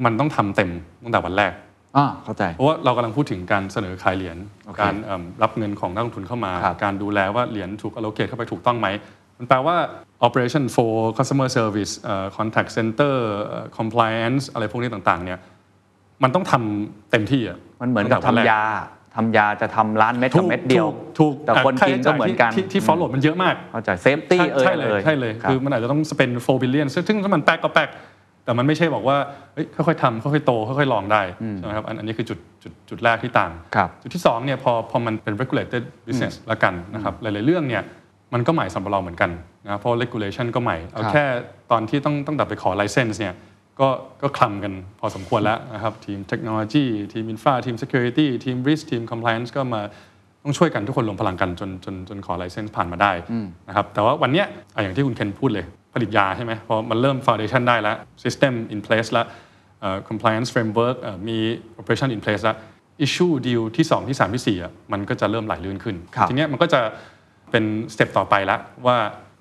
มันต้องทำเต็มตั้งแต่วันแรกอ่าเข้าใจ เพราะว่าเรากำลังพูดถึงการเสนอขายเหรียญโอเคการเอิ่มรับเงินของนักลงทุนเข้ามาครับการดูแลว่าเหรียญถูก allocate เข้าไปถูกต้องไหม มันแปลว่า operation for customer service เอ่อ contact center เอ่อ compliance อะไรพวกนี้ต่างๆเนี่ยมันต้องทำเต็มที่อะมันเหมือนกับตั้งแต่วัแรทำยา ทำยาจะทำล้านเม็ดกับเม็ดเดียวถูกถูกแต่คนกินก็เหมือนกันที่ที่ follow มันเยอะมากเข้าใจ safety เอ่ยใช่เลยอ่าใช่เลยครับคือมันนอาจจะต้องเป็น4 billion ซึ่งซึ่งถ้ามันแป๊กก็แป๊กแต่มันไม่ใช่บอกว่าเฮ้ยค่อยๆทำค่อยๆโตค่อยๆลองได้ใช่ไหมครับอันอันนี้คือจุดจุดจุดแรกที่ต่างครับจุดที่2เนี่ยพอพอมันเป็น regulated business ละกันนะครับหลายๆเรื่องเนี่ยมันก็ใหม่สำหรับเราเหมือนกันนะเพราะ regulation ก็ใหม่เอาครับแค่ตอนที่ต้องต้องดับไปขอ license เนี่ย ก็ก็คลำกันพอสมควรแล้วนะครับ ทีมเทคโนโลยีทีม infra ทีม security ทีม risk ทีม compliance ก็มาต้องช่วยกันทุกคนรวมพลังกันจนจนจนขอ license ผ่านมาได้นะครับแต่ว่าวันเนี้ยอะอย่างที่คุณเคนพูดเลยผลิตยาใช่ไหมพอมันเริ่ม foundation ได้แล้ว system in place แล้วเอ่อ compliance framework เอ่อมี operation in place แล้ว issue deal ที่ 2 ที่ 3 ที่4อะมันก็จะเริ่มไหลลื่นขึ้นครับทีเนี้ยมันก็จะเป็นสเต็ปต่อไปแล้วว่า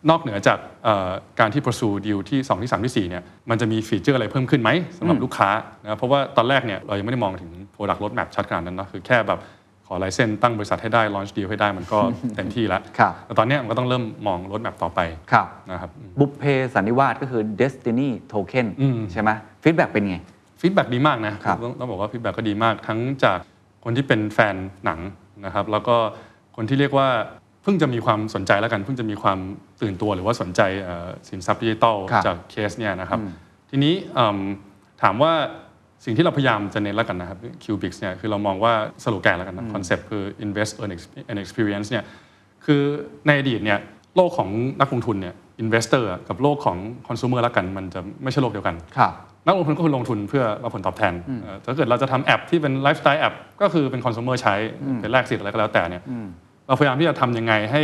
นอกเหนือจากเอ่อการที่ pursue deal ที่ 2 ที่ 3 ที่ 4 เนี่ย มันจะมีฟีเจอร์อะไรเพิ่มขึ้นไหมสำหรับลูกค้านะเพราะว่าตอนแรกเนี่ยเรายังไม่ได้มองถึง product roadmap ชัดขนาดนั้นเนาะคือแค่แบบขอ license ตั้งบริษัทให้ได้ launch deal ให้ได้มันก็เต็มที่แล้วครับแต่ตอนเนี้ยมันก็ต้องเริ่มมอง roadmap ต่อไปครับนะครับบุพเพสันนิวาสก็คือ Destiny Token อืมใช่ไหม feedback เป็นไง feedback ดีมากนะครับต้องต้องบอกว่า feedback ก็ดีมากทั้งจากคนที่เป็นแฟนหนังนะครับแล้วก็คนที่เรียกว่าเพิ่งจะมีความสนใจแล้วกันเพิ่งจะมีความ ตื่นตัวหรือว่าสนใจเอ่อสินทรัพย์ดิจิทัลครับจากเคสเนี่ยนะครับทีนี้อืมถามว่าสิ่งที่เราพยายามจะเน้นแล้วกันนะครับ Kubix เนี่ยคือเรามองว่าสโลแกนแล้วกันนะ concept คือ invest earn Ex- and experience เนี่ยคือในอดีตเนี่ยโลกของนักลงทุนเนี่ย investor อะกับโลกของ consumer แล้วกัน มันจะไม่ใช่โลกเดียวกันครับนักลงทุนก็คือลงทุนเพื่อรับผลตอบแทนเอ่อถ้าเกิดเราจะทำแอปที่เป็น lifestyle app ก็คือเป็นคอน sumer ใช้เป็นแลกสิทธิ์อะไรก็แล้วแต่เนี่ยเราพยายามที่จะทำยังไงให้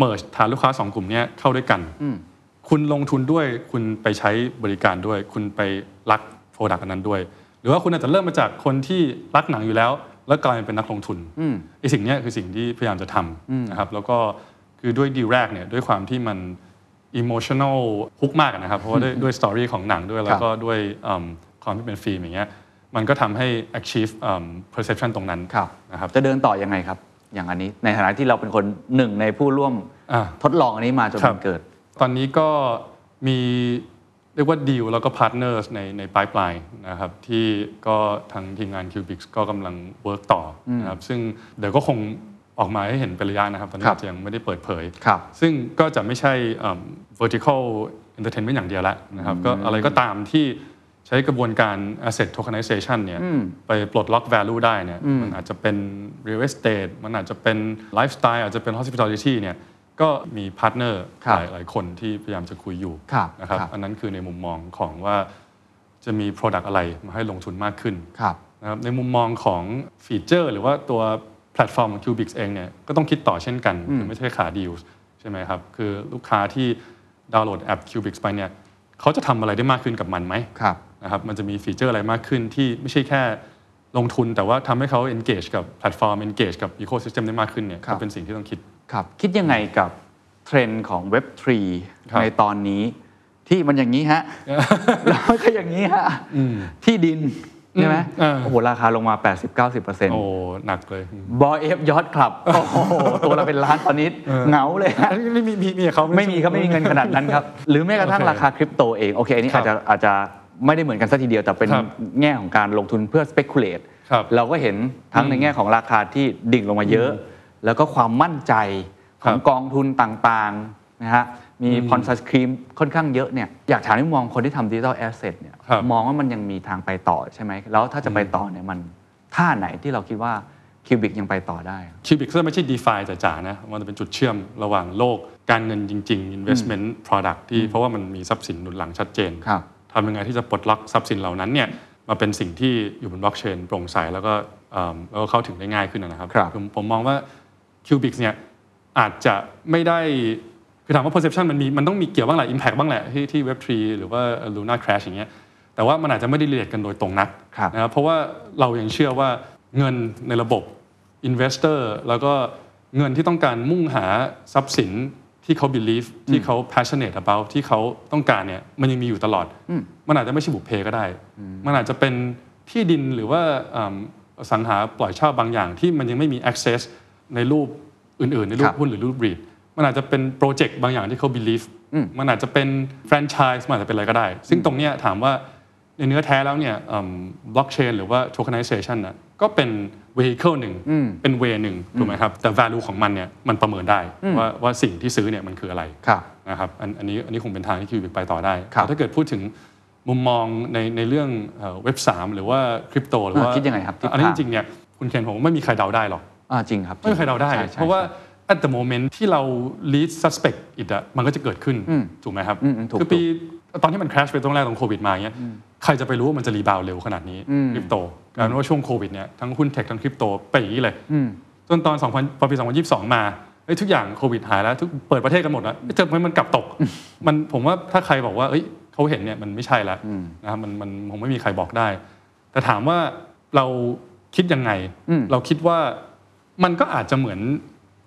merge ฐานลูกค้าสองกลุ่มเนี้ยเข้าด้วยกัน คุณลงทุนด้วยคุณไปใช้บริการด้วย คุณไปรัก product อันนั้นด้วย หรือว่าคุณอาจจะเริ่มมาจากคนที่รักหนังอยู่แล้ว แล้วกลายเป็นนักลงทุนไอ้สิ่งเนี้ยคือสิ่งที่พยายามจะทำนะครับแล้วก็คือด้วยดีลแรกเนี่ยด้วยความที่มัน emotional hook มากนะครับ เพราะว่าด้วยด้วย story ของหนังด้วยแล้วก็ด้วยอืมความที่เป็นฟิล์มอย่างเงี้ยมันก็ทำให้ achieve อืม perception ตรงนั้นครับนะครับจะเดินต่อยังไงครับ อย่างอันนี้ ในฐานะที่เราเป็นคนหนึ่งในผู้ร่วมอ่า ทดลองอันนี้มาจนครับมันเกิด ตอนนี้ก็มีเรียกว่าดีลแล้วก็พาร์ทเนอร์ในใน pipeline นะครับที่ก็ทางทีมงาน Cubix ก็กำลังเวิร์กต่ออยู่นะครับซึ่งเดี๋ยวก็คงออกมาให้เห็นเป็นระยะนะครับ ตอนนี้ครับ อาจจะยังไม่ได้เปิดเผย ครับ ซึ่งก็จะไม่ใช่อืม vertical entertainment อย่างเดียวแล้วนะครับก็อะไรก็ตามที่ ใช้กระบวนการ asset tokenization เนี่ยไปปลดล็อก value ได้เนี่ยมันอาจจะเป็น real estate มันอาจจะเป็น lifestyle อาจจะเป็น hospitality เนี่ยก็มีพาร์ทเนอร์ครับหลายหลายคนที่พยายามจะคุยอยู่ครับนะครับครับอันนั้นคือในมุมมองของว่าจะมี Product อะไรมาให้ลงทุนมากขึ้นครับนะครับในมุมมองของฟีเจอร์ หรือว่าตัวแพลตฟอร์มของ Cubix เองเนี่ยก็ต้องคิดต่อเช่นกันคือไม่ใช่ขาดีลใช่ไหมครับ คือลูกค้าที่ดาวน์โหลดแอป Cubix ไปเนี่ยเขาจะทำอะไรได้มากขึ้นกับมันไหมครับ นะครับมันจะมีฟีเจอร์อะไรมากขึ้นที่ไม่ใช่แค่ลงทุนแต่ว่าทำให้เขา engage กับแพลตฟอร์ม engage กับ ecosystem ได้มากขึ้นเนี่ยครับก็เป็นสิ่งที่ต้องคิดครับคิดยังไงกับเทรนด์ของ Web3 ครับในตอนนี้ที่มันอย่างนี้ฮะ แล้วมันก็อย่างนี้ฮะที่ดินใช่ไหมอืมโอ้โห ราคาลงมา 80-90%โอ้หนักเลย Bored Ape Yacht Club โอ้โห ตัวละเป็นล้านตอนนี้เหงาเลยฮะอันนี้ไม่มีมีมีเขาไม่มีครับไม่มีเงินขนาดนั้นครับ หรือแม้กระทั่งโอเคราคาคริปโตเอง โอเคอันนี้ครัอาบจจะอาจจะ ไม่ได้เหมือนกันซะทีเดียวแต่เป็นครับแง่ของการลงทุนเพื่อ speculate ครับเราก็เห็นทั้งในแง่ของราคาที่ดิ่งลงมาเยอะ แล้วก็ความมั่นใจของครับกองทุนต่างๆนะฮะมีพวก scam ค่อนข้างเยอะเนี่ยอยากถามให้มองคนที่ทำ digital asset เนี่ยครับมองว่ามันยังมีทางไปต่อใช่ไหมแล้วถ้าจะไปต่อเนี่ยมันท่าไหนที่เราคิดว่า Cubix ยังไปต่อได้ Cubix ไม่ใช่ DeFi จ๋าๆนะมันจะเป็นจุดเชื่อมระหว่างโลกการเงินจริง ๆ investment product ที่เพราะว่ามันมีทรัพย์สินหนุนหลังชัดเจนครับ ทำยังไงที่จะปลดล็อกทรัพย์สินเหล่านั้นเนี่ยมาเป็นสิ่งที่อยู่บนบล็อกเชนโปร่งใสแล้วก็เอิ่มแล้วก็เข้าถึงได้ง่ายขึ้นนะครับครับผมผมมองว่า Cubic เนี่ยอาจจะไม่ได้คือถามว่า perception มันมีมันต้องมีเกี่ยวบ้างแหละ impact บ้างแหละที่ที่ Web3 หรือว่า Luna Crash อย่างเงี้ยแต่ว่ามันอาจจะไม่ได้ relate กันโดยตรงนักครับนะครับเพราะว่าเรายังเชื่อว่าเงินในระบบ investor แล้วก็เงินที่ต้องการมุ่งหาทรัพย์สิน ที่เขา believe ที่เขา passionate about ที่เขาต้องการเนี่ยมันยังมีอยู่ตลอด มันอาจจะไม่ใช่บุพเพก็ได้ มันอาจจะเป็นที่ดินหรือว่าอืมอสังหาปล่อยเช่าบางอย่างที่มันยังไม่มี access ในรูปอื่นๆ ในรูครัปบหุ้นหรือรูป REIT มันอาจจะเป็นโปรเจกต์บางอย่างที่เขา believe มันอาจจะเป็นแฟรนไชส์มันอาจจะเป็นอะไรก็ได้ ซึ่งตรงเนี้ยถามว่าในเนื้อแท้แล้วเนี่ยบล็อกเชนหรือว่า tokenization น่ะก็เป็น vehicle หนึ่งเป็น way หนึ่งถูกไหมครับแต่ value ของมันเนี่ยมันประเมินได้ว่าว่าสิ่งที่ซื้อเนี่ยมันคืออะไรครับนะครับอันอันนี้อันนี้คงเป็นทางที่คิวบิกไปต่อได้ครับแต่ถ้าเกิดพูดถึงมุมมองในในเรื่องเว็บสามหรือว่าคริปโตหรือว่าอ่าคิดยังไงครับทิศทางอันนี้จริงๆเนี่ยคุณเคนผมว่าไม่มีใครเดาได้หรอกอ่าจริงครับไม่มีใครเดาได้ใช่ใช่เพราะว่าใช่ at the moment ที่เรา lead suspect it อะมันก็จะเกิดขึ้นถูกไหมครับอืมอืมถูกคือปีตอนที่มัน crash ไปตรงแรกตรงโควิดมาเงี้ย ใครจะไปรู้ว่ามันจะรีบาวเร็วขนาดนี้คริปโตกลายเป็นว่าช่วงโควิดเนี่ยทั้งหุ้น tech ทั้งคริปโตไปอย่างนี้เลยจนตอน2000พอปี 2022 มาเอ้ยทุกอย่างโควิดหายแล้วทุกเปิดประเทศกันหมดแล้วเจอมันกลับตก มันผมว่าถ้าใครบอกว่าเอ้ยเขาเห็นเนี่ยมันไม่ใช่แล้วนะครับมันมันคงไม่มีใครบอกได้ แต่ถามว่าเราคิดยังไง เราคิดว่ามันก็อาจจะเหมือน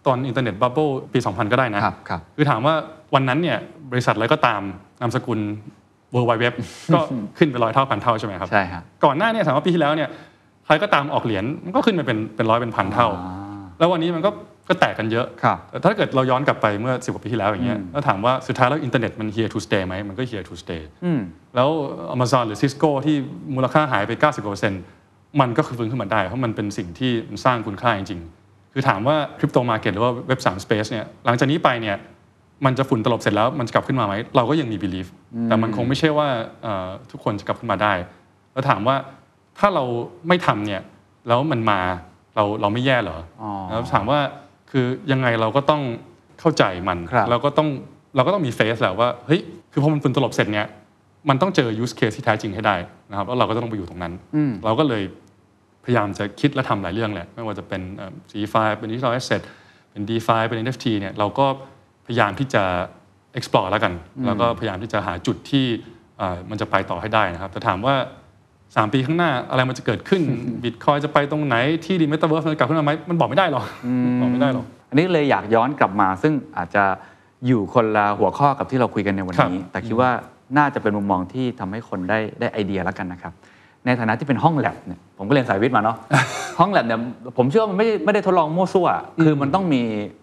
ตอนอินเทอร์เน็ต bubble ปี 2000 ก็ได้นะครับครับคือถามว่าวันนั้นเนี่ยบริษัทอะไรก็ตามนามสกุล World Wide Web ก็ขึ้นไปร้อยเท่าพันเท่าใช่ไหมครับใช่ฮะก่อนหน้าเนี่ยสามกว่าปีที่แล้วเนี่ยใครก็ตามออกเหรียญมันก็ขึ้นไปเป็นเป็นร้อยเป็นพันเท่า แล้ววันนี้มันก็ก็แตกกันเยอะครับแต่ถ้าเกิดเราย้อนกลับไปเมื่อสิบกว่าปีที่แล้วอย่างเงี้ยแล้วถามว่าสุดท้ายแล้วอินเทอร์เน็ตมัน here to stay ไหมมันก็ here to stay แล้ว Amazon หรือ Cisco ที่มูลค่าหายไป 90กว่าเปอร์เซ็นต์มันก็คือฟื้นขึ้นมาได้ เพราะมันเป็นสิ่งที่มันสร้างคุณค่าจริงๆ คือถามว่าคริปโตมาเก็ตหรือว่าเว็บ3 space เนี่ยหลังจากนี้ไปเนี่ย มันจะฝุ่นตลบเสร็จแล้วมันจะกลับขึ้นมาไหมเราก็ยังมี belief แต่มันคงไม่ใช่ว่าเอ่อทุกคนจะกลับขึ้นมาได้ แล้วถามว่าถ้าเราไม่ทำเนี่ยแล้วมันมาเราเราไม่แย่เหรอออแล้วถามว่าคือยังไงเราก็ต้องเข้าใจมันครับเราก็ต้องเราก็ต้องมีเฟสแหละว่าเฮ้ยคือพอมันฝุ่นตลบเสร็จเนี่ยมันต้องเจอ use case ที่แท้จริงให้ได้นะครับแล้วเราก็ต้องไปอยู่ตรงนั้น เราก็เลยพยายามจะคิดและทำหลายเรื่องแหละไม่ว่าจะเป็นเอ่อ CFI เป็น digital asset เป็น DeFi เป็น NFT เนี่ยเราก็ พยายามที่จะ explore แล้วกัน แล้วก็พยายามที่จะหาจุดที่เอ่อมันจะไปต่อให้ได้นะครับ แต่ถามว่า 3 ปีข้างหน้าอะไรมันจะเกิดขึ้นบิตคอยจะไปตรงไหนที่ดีเมตาเวิร์สมันจะกลับขึ้นมาไหมมันบอกไม่ได้หรอกบอกไม่ได้หรอกอันนี้เลยอยากย้อนกลับมา ซึ่งอาจจะอยู่คนละหัวข้อกับที่เราคุยกันในวันนี้ครับแต่คิดว่าน่าจะเป็นมุมมองที่ทำให้คนได้ได้ไอเดียแล้วกันนะครับ ในฐานะที่เป็นห้องแลบเนี่ยผมก็เรียนสายวิทย์มาเนาะห้องแลบเนี่ยผมเชื่อว่ามันไม่ได้ไม่ได้ทดลองมั่วซั่ว คือมันต้องมี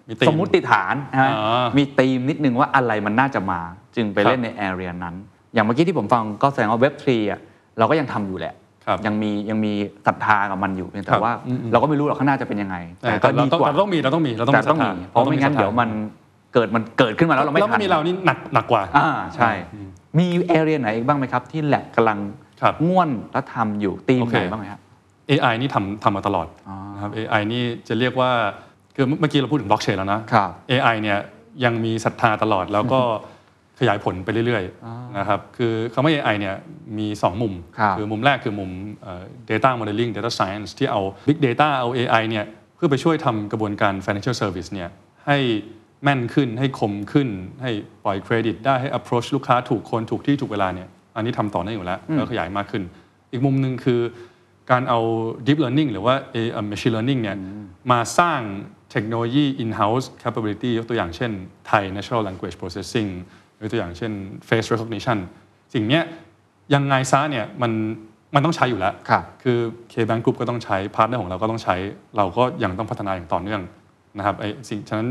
มีธีมสมมุติฐานนะฮะอ่ามีมีธีมนิดนึงว่าอะไรมันน่าจะมา จึงไปครับเล่นในแอเรียนั้น อย่างเมื่อกี้ที่ผมฟังก็แสดงว่าเว็บทรีอะเราก็ยังทำอยู่แหละครับยังมียังมีศรัทธากับมันอยู่เพียงคแต่รับว่าอืมๆเราก็ไม่รู้หรอกข้างหน้าจะเป็นยังไงแต่แต่ก็เราดีต้องกว่าเราต้องมีเราต้องมีเราต้องแต่มีต้องมีศรัทธเพราะไม่งั้นศรัทธเดี๋ยวมันเกิดมันเกิดขึ้นมาแล้วเราไม่แล้วทัไม่นมีเรานี่หนักหนักกว่าอ่าใช่ มีแอเรียไหนอีกบ้างไหมครับที่แลบกำลัง ครับง่วนและทำอยู่ตีมโอเคไหนบ้างไหมครับ AI นี่ทำทำมาตลอดอ๋อนะครับ AI นี่จะเรียกว่าคือเมื่อกี้เราพูดถึงบล็อกเชนแล้วนะครับ AI เนี่ยยังมีศรัทธาตลอดแล้วก็ขยายผลไปเรื่อยๆนะครับคือคำว่า AI เนี่ยมี 2 มุมครับอมุมแรกคือมุมเอ่อ data modeling data science ที่เอา big data เอา AI เนี่ยเพื่อไปช่วยทำกระบวนการ financial service เนี่ยให้แม่นขึ้นให้คมขึ้น ให้ปล่อยเครดิตได้ให้ approach ลูกค้าถูกคนถูกที่ถูกเวลาเนี่ย อันนี้ทำต่อเนื่องอยู่แล้วแล้วขยายมากขึ้น อีกมุมหนึ่งคือการเอา deep learning หรือว่า A- เอ่อ machine learning เนี่ยมาสร้างเทคโนโลยี in-house capability ยกตัวอย่างเช่น Thai natural language processing ยกตัวอย่างเช่น face recognition สิ่งเนี้ยยังไงซะเนี่ยมันมันต้องใช้อยู่แล้วครับคือ K-Bank Group ก็ต้องใช้ พาร์ทเนอร์ของเราก็ต้องใช้ เราก็ยังต้องพัฒนาอย่างต่อเนื่องนะครับไอ้สิ่งฉะนั้น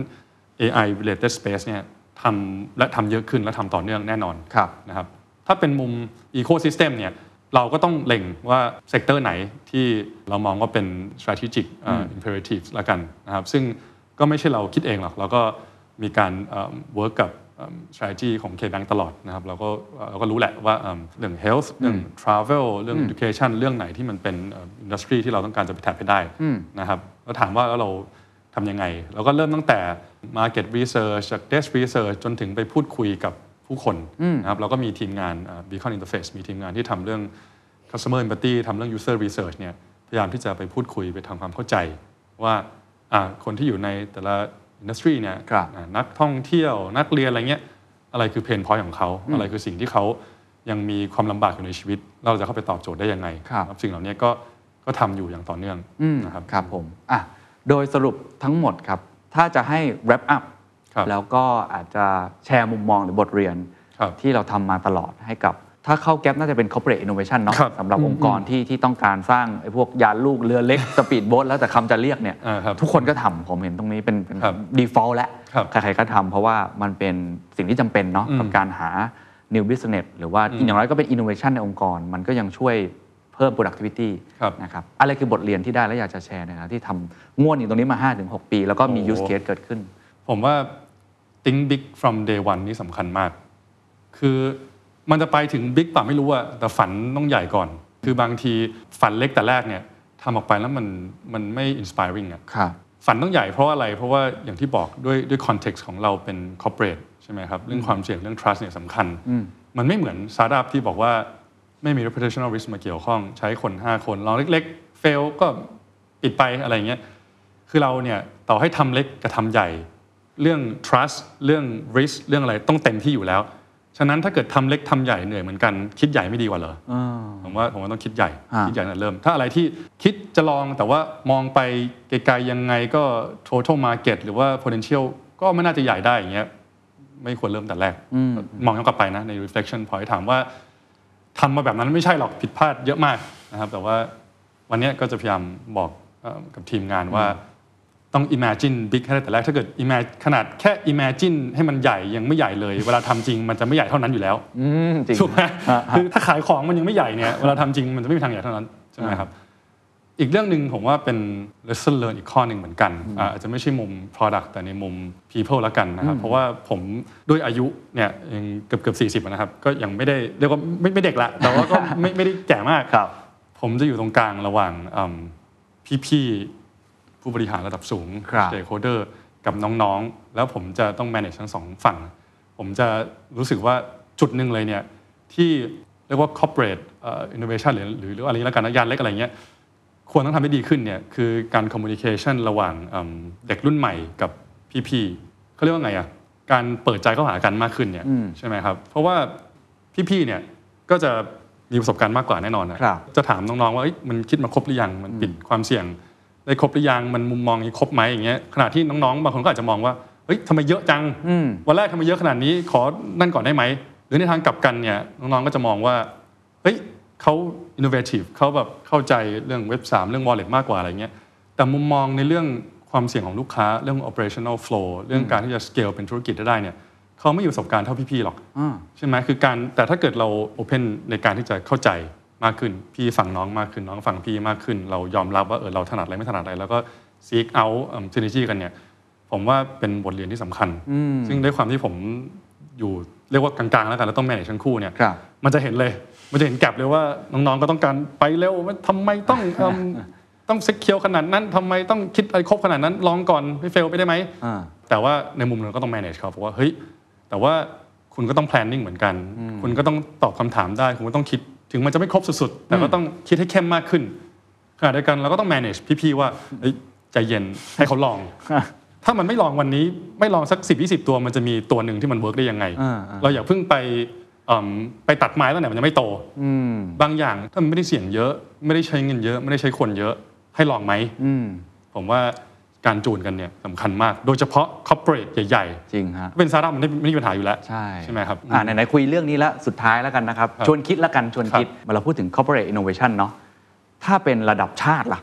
AI related space เนี่ยทำและทำเยอะขึ้นและทำต่อเนื่องแน่นอนครับนะครับ ถ้าเป็นมุม ecosystem เนี่ยเราก็ต้องเล็งว่าเซกเตอร์ไหนที่เรามองว่าเป็น strategic เอ่อ imperative ละกันนะครับซึ่งก็ไม่ใช่เราคิดเองหรอกเราก็มีการเอ่อ work กับเอ่อ strategy ของ K-Bank ตลอดนะครับเราก็เราก็รู้แหละว่าเอิ่มเรื่อง health เรื่อง travel เรื่อง education เรื่องไหนที่มันเป็นเอ่อ industry ที่เราต้องการจะไปแทบให้ได้นะครับแล้วถามว่าแล้วเราทำยังไง เราก็เริ่มตั้งแต่ market research จาก desk research จนถึงไปพูดคุยกับ ผู้คนนะครับเราก็มีทีมงานเอ่อ Beacon Interface มีทีมงานที่ทำเรื่อง customer empathy ทำเรื่อง user research เนี่ยพยายามที่จะไปพูดคุยไปทำความเข้าใจว่าอ่าคนที่อยู่ในแต่ละ industry เนี่ยครับอ่านักท่องเที่ยวนักเรียนอะไรเงี้ยอะไรคือเพนพอยต์ของเขา อะไรคือสิ่งที่เขายังมีความลำบากอยู่ในชีวิต เราจะเข้าไปตอบโจทย์ได้ยังไงครับนะสิ่งเหล่านี้ก็ก็ทำอยู่อย่างต่อเนื่องนะครับครับผมอะโดยสรุปทั้งหมดครับ ถ้าจะให้ wrap up ครับ แล้วก็อาจจะแชร์มุมมองหรือบทเรียนครับที่เราทำมาตลอดให้กับ ถ้าเข้า gap น่าจะเป็น corporate innovation เนาะครับสำหรับองค์กรที่ที่ต้องการสร้างไอ้พวกยานลูกเรือเล็กสปีดโบ๊ทแล้วแต่คำจะเรียกเนี่ยอ่าครับทุกคนก็ทำผมเห็นตรงนี้เป็นเป็นครับ default แล้วครับใครๆก็ทำเพราะว่ามันเป็นสิ่งที่จำเป็นเนาะกับการหา new business หรือว่าอย่างน้อยก็เป็น innovation ในองค์กร มันก็ยังช่วยเพิ่ม productivity ครับนะครับอะไรคือบทเรียนที่ได้และอยากจะแชร์นะครับที่ทำง่วนอยู่ตรงนี้มา 5-6 ปี แล้วก็มีโอ้ use case เกิดขึ้น ผมว่า think big from day one นี่สำคัญมาก คือมันจะไปถึง big ป่ะไม่รู้อะแต่ฝันต้องใหญ่ก่อน คือบางทีฝันเล็กแต่แรกเนี่ยทำออกไปแล้วมันมันไม่ inspiring อะครับฝันต้องใหญ่เพราะอะไร เพราะว่าอย่างที่บอกด้วยด้วย context ของเราเป็น corporate ใช่ไหมครับ เรื่องความเสี่ยงเรื่อง trust เนี่ยสำคัญ มันไม่เหมือน startup ที่บอกว่าไม่มี reputational risk มาเกี่ยวข้อง ใช้คน 5 คนลองเล็ก ๆ fail ก็ปิดไปอะไรอย่างเงี้ยคือเราเนี่ยต่อให้ทำเล็กกับทำใหญ่ เรื่อง trust เรื่อง risk เรื่องอะไรต้องเต็มที่อยู่แล้ว ฉะนั้นถ้าเกิดทำเล็กทำใหญ่เหนื่อยเหมือนกันคิดใหญ่ไม่ดีกว่าเหรอผมว่าผมว่าต้องคิดใหญ่อ่าคิดใหญ่ตั้งแต่เริ่ม ถ้าอะไรที่คิดจะลองแต่ว่ามองไปไกลๆยังไงก็ total market หรือว่า potential ก็ไม่น่าจะใหญ่ได้อย่างเงี้ยไม่ควรเริ่มแต่แรก มองย้อนกลับไปนะใน reflection point ถามว่าทำมาแบบนั้นไม่ใช่หรอกผิดพลาดเยอะมากนะครับ แต่ว่าวันเนี้ยก็จะพยายามบอกเอ่อกับทีมงานว่า ต้อง imagine big ให้ได้แต่แรกถ้าเกิด imagine ขนาดแค่ imagine ให้มันใหญ่ยังไม่ใหญ่เลย เวลาทำจริงมันจะไม่ใหญ่เท่านั้นอยู่แล้วอืมจริงถูกไหมฮะฮะคือถ้าขายของมันยังไม่ใหญ่เนี่ยเวลาทำจริงมันจะไม่มีทางใหญ่เท่านั้นใช่ไหมครับอีกเรื่องหนึ่งผมว่าเป็น lesson learn อีกข้อหนึ่งเหมือนกันอ่าอาจจะไม่ใช่มุม product แต่ในมุม people ละกันนะครับ เพราะว่าผมด้วยอายุเนี่ยยังเกือบเกือบสี่สิบนะครับ ก็ยังไม่ได้เรียกว่าไม่ไม่เด็กละ แต่ว่าก็ไม่ไม่ได้แก่มากครับผมจะอยู่ตรงกลางระหว่างอืมพี่ๆ ผู้บริหารระดับสูง ครับ stakeholder กับน้องๆ แล้วผมจะต้อง manage ทั้งสองฝั่ง ผมจะรู้สึกว่าจุดหนึ่งเลยเนี่ยที่เรียกว่า corporate เอ่อ innovation หรือหรือหรืออะไรแล้วกันนะยานเล็กอะไรเงี้ยควรต้องทำให้ดีขึ้นเนี่ยคือการ communication ระหว่างอืมเด็กรุ่นใหม่กับพี่ๆเขาเรียกว่าไงอะการเปิดใจเข้าหากันมากขึ้นเนี่ยอืมใช่ไหมครับ เพราะว่าพี่ๆเนี่ยก็จะมีประสบการณ์มากกว่าแน่นอนนะครับ จะถามน้องๆว่าเอ้ยมันคิดมาครบหรือยังมันปิดความเสี่ยง ได้ครบหรือยังมันมุมมองนี้ครบไหมอย่างเงี้ยขณะที่น้องๆบางคนก็อาจจะมองว่าเฮ้ยทำไมเยอะจังอืมวันแรกทำไมเยอะขนาดนี้ขอนั่นก่อนได้ไหมหรือในทางกลับกันเนี่ยน้องๆก็จะมองว่าเฮ้ยเขาอินโนเวทีฟเขาแบบเข้าใจเรื่องเว็บ3เรื่อง wallet มากกว่าอะไรเงี้ยแต่มุมมองในเรื่องความเสี่ยงของลูกค้าเรื่อง operational flow เรื่องการที่จะ scale เป็นธุรกิจได้เนี่ยเขาไม่มีประสบการณ์เท่าพี่ๆหรอกอ่าใช่ไหมคือการแต่ถ้าเกิดเรา open ในการที่จะเข้าใจ มากขึ้น พี่ฝั่งน้องมากขึ้นน้องฝั่งพี่มากขึ้น เรายอมรับว่าเออเราถนัดอะไรไม่ถนัดอะไรแล้วก็ seek out um, synergy กันเนี่ยผมว่าเป็นบทเรียนที่สำคัญ ซึ่งด้วยความที่ผมอยู่เรียกว่ากลางๆแล้วกันแล้วต้อง manage ทั้งคู่เนี่ยครับมันจะเห็นเลยมันจะเห็นแกลบเลยว่าน้องๆก็ต้องการไปเร็วมันทำไมต้องเอิ่มต้องเซ็กเคียวขนาดนั้นทำไมต้องคิดอะไรครบขนาดนั้นลองก่อนไม่เฟลไปได้ไหมอ่าแต่ว่าในมุมหนึงก็ต้อง manage เขาเพราะว่าเฮ้ยแต่ว่าคุณก็ต้อง planning เหมือนกัน คุณก็ต้องตอบคำถามได้ คุณก็ต้องคิด ถึงมันจะไม่ครบสุดๆ แต่ก็ต้องคิดให้เข้มมากขึ้นขณะเดียวกันเราก็ต้อง manage พี่ๆว่าเอ้ยใจเย็นให้เขาลอง ถ้ามันไม่ลองวันนี้ไม่ลองสักสิบยี่สิบตัวมันจะมีตัวหนึ่งที่มันเวิร์กได้ยังไงอ่าอ่าเราอย่าเพิ่งไปเอิ่มไปตัดไม้ตั้งแต่มันยังไม่โตอืมบางอย่างถ้ามันไม่ได้เสี่ยงเยอะ ไม่ได้ใช้เงินเยอะ ไม่ได้ใช้คนเยอะ ให้ลองไหมอืมผมว่า การจูนกันเนี่ยสำคัญมาก โดยเฉพาะ corporate ใหญ่จริงฮะๆ เป็นซาร่ามันไม่ไม่มีปัญหาอยู่แล้ว ใช่ใช่ไหมครับ อ่าไหนๆคุยเรื่องนี้แล้วสุดท้ายแล้วกันนะครับ ครับชวนคิดแล้วกันชวนคิดครับเมื่อเราพูดถึง corporate innovation เนาะถ้าเป็นระดับชาติล่ะ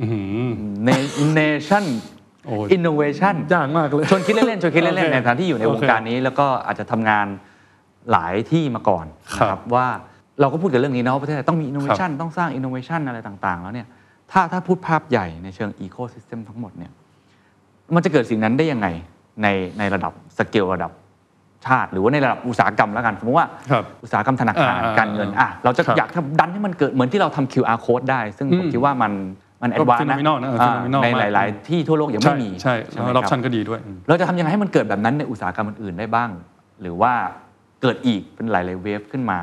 อื้อหือ Na- nation โอ้ย innovation ยากมากเลย ชวนคิดเล่นๆชวนคิดเล่นโอเคๆในฐานะที่อยู่ในวงโอเคการนี้ แล้วก็อาจจะทำงานหลายที่มาก่อนครับนะครับว่าเราก็พูดกันเรื่องนี้นะว่าประเทศไทยต้องมี innovation ต้องสร้าง innovation อะไรต่างๆ แล้วเนี่ยถ้าถ้าพูดภาพใหญ่ในเชิง ecosystem ทั้งหมดเนี่ย มันจะเกิดสิ่งนั้นได้ยังไงในในระดับสเกลระดับชาติ หรือว่าในระดับอุตสาหกรรมแล้วกันสมมติว่าครับอุตสาหกรรมธนาคารอ่าการเงินอะเราจะครับอยากทำดันให้มันเกิดเหมือนที่เราทำ QR code ได้ ซึ่งผมอืมคิดว่ามันมันก็ advance นะ phenomenal นะเอออ่า phenomenal ในมากหลาย ๆ ที่ทั่วโลกยังไม่มีใช่ใช่ไหมแล้วครับ adoption ก็ดีด้วยอืมเราจะทำยังไงให้มันเกิดแบบนั้นในอุตสาหกรรมอื่นๆได้บ้าง หรือว่าเกิดอีกเป็นหลาย ๆ wave ขึ้นมา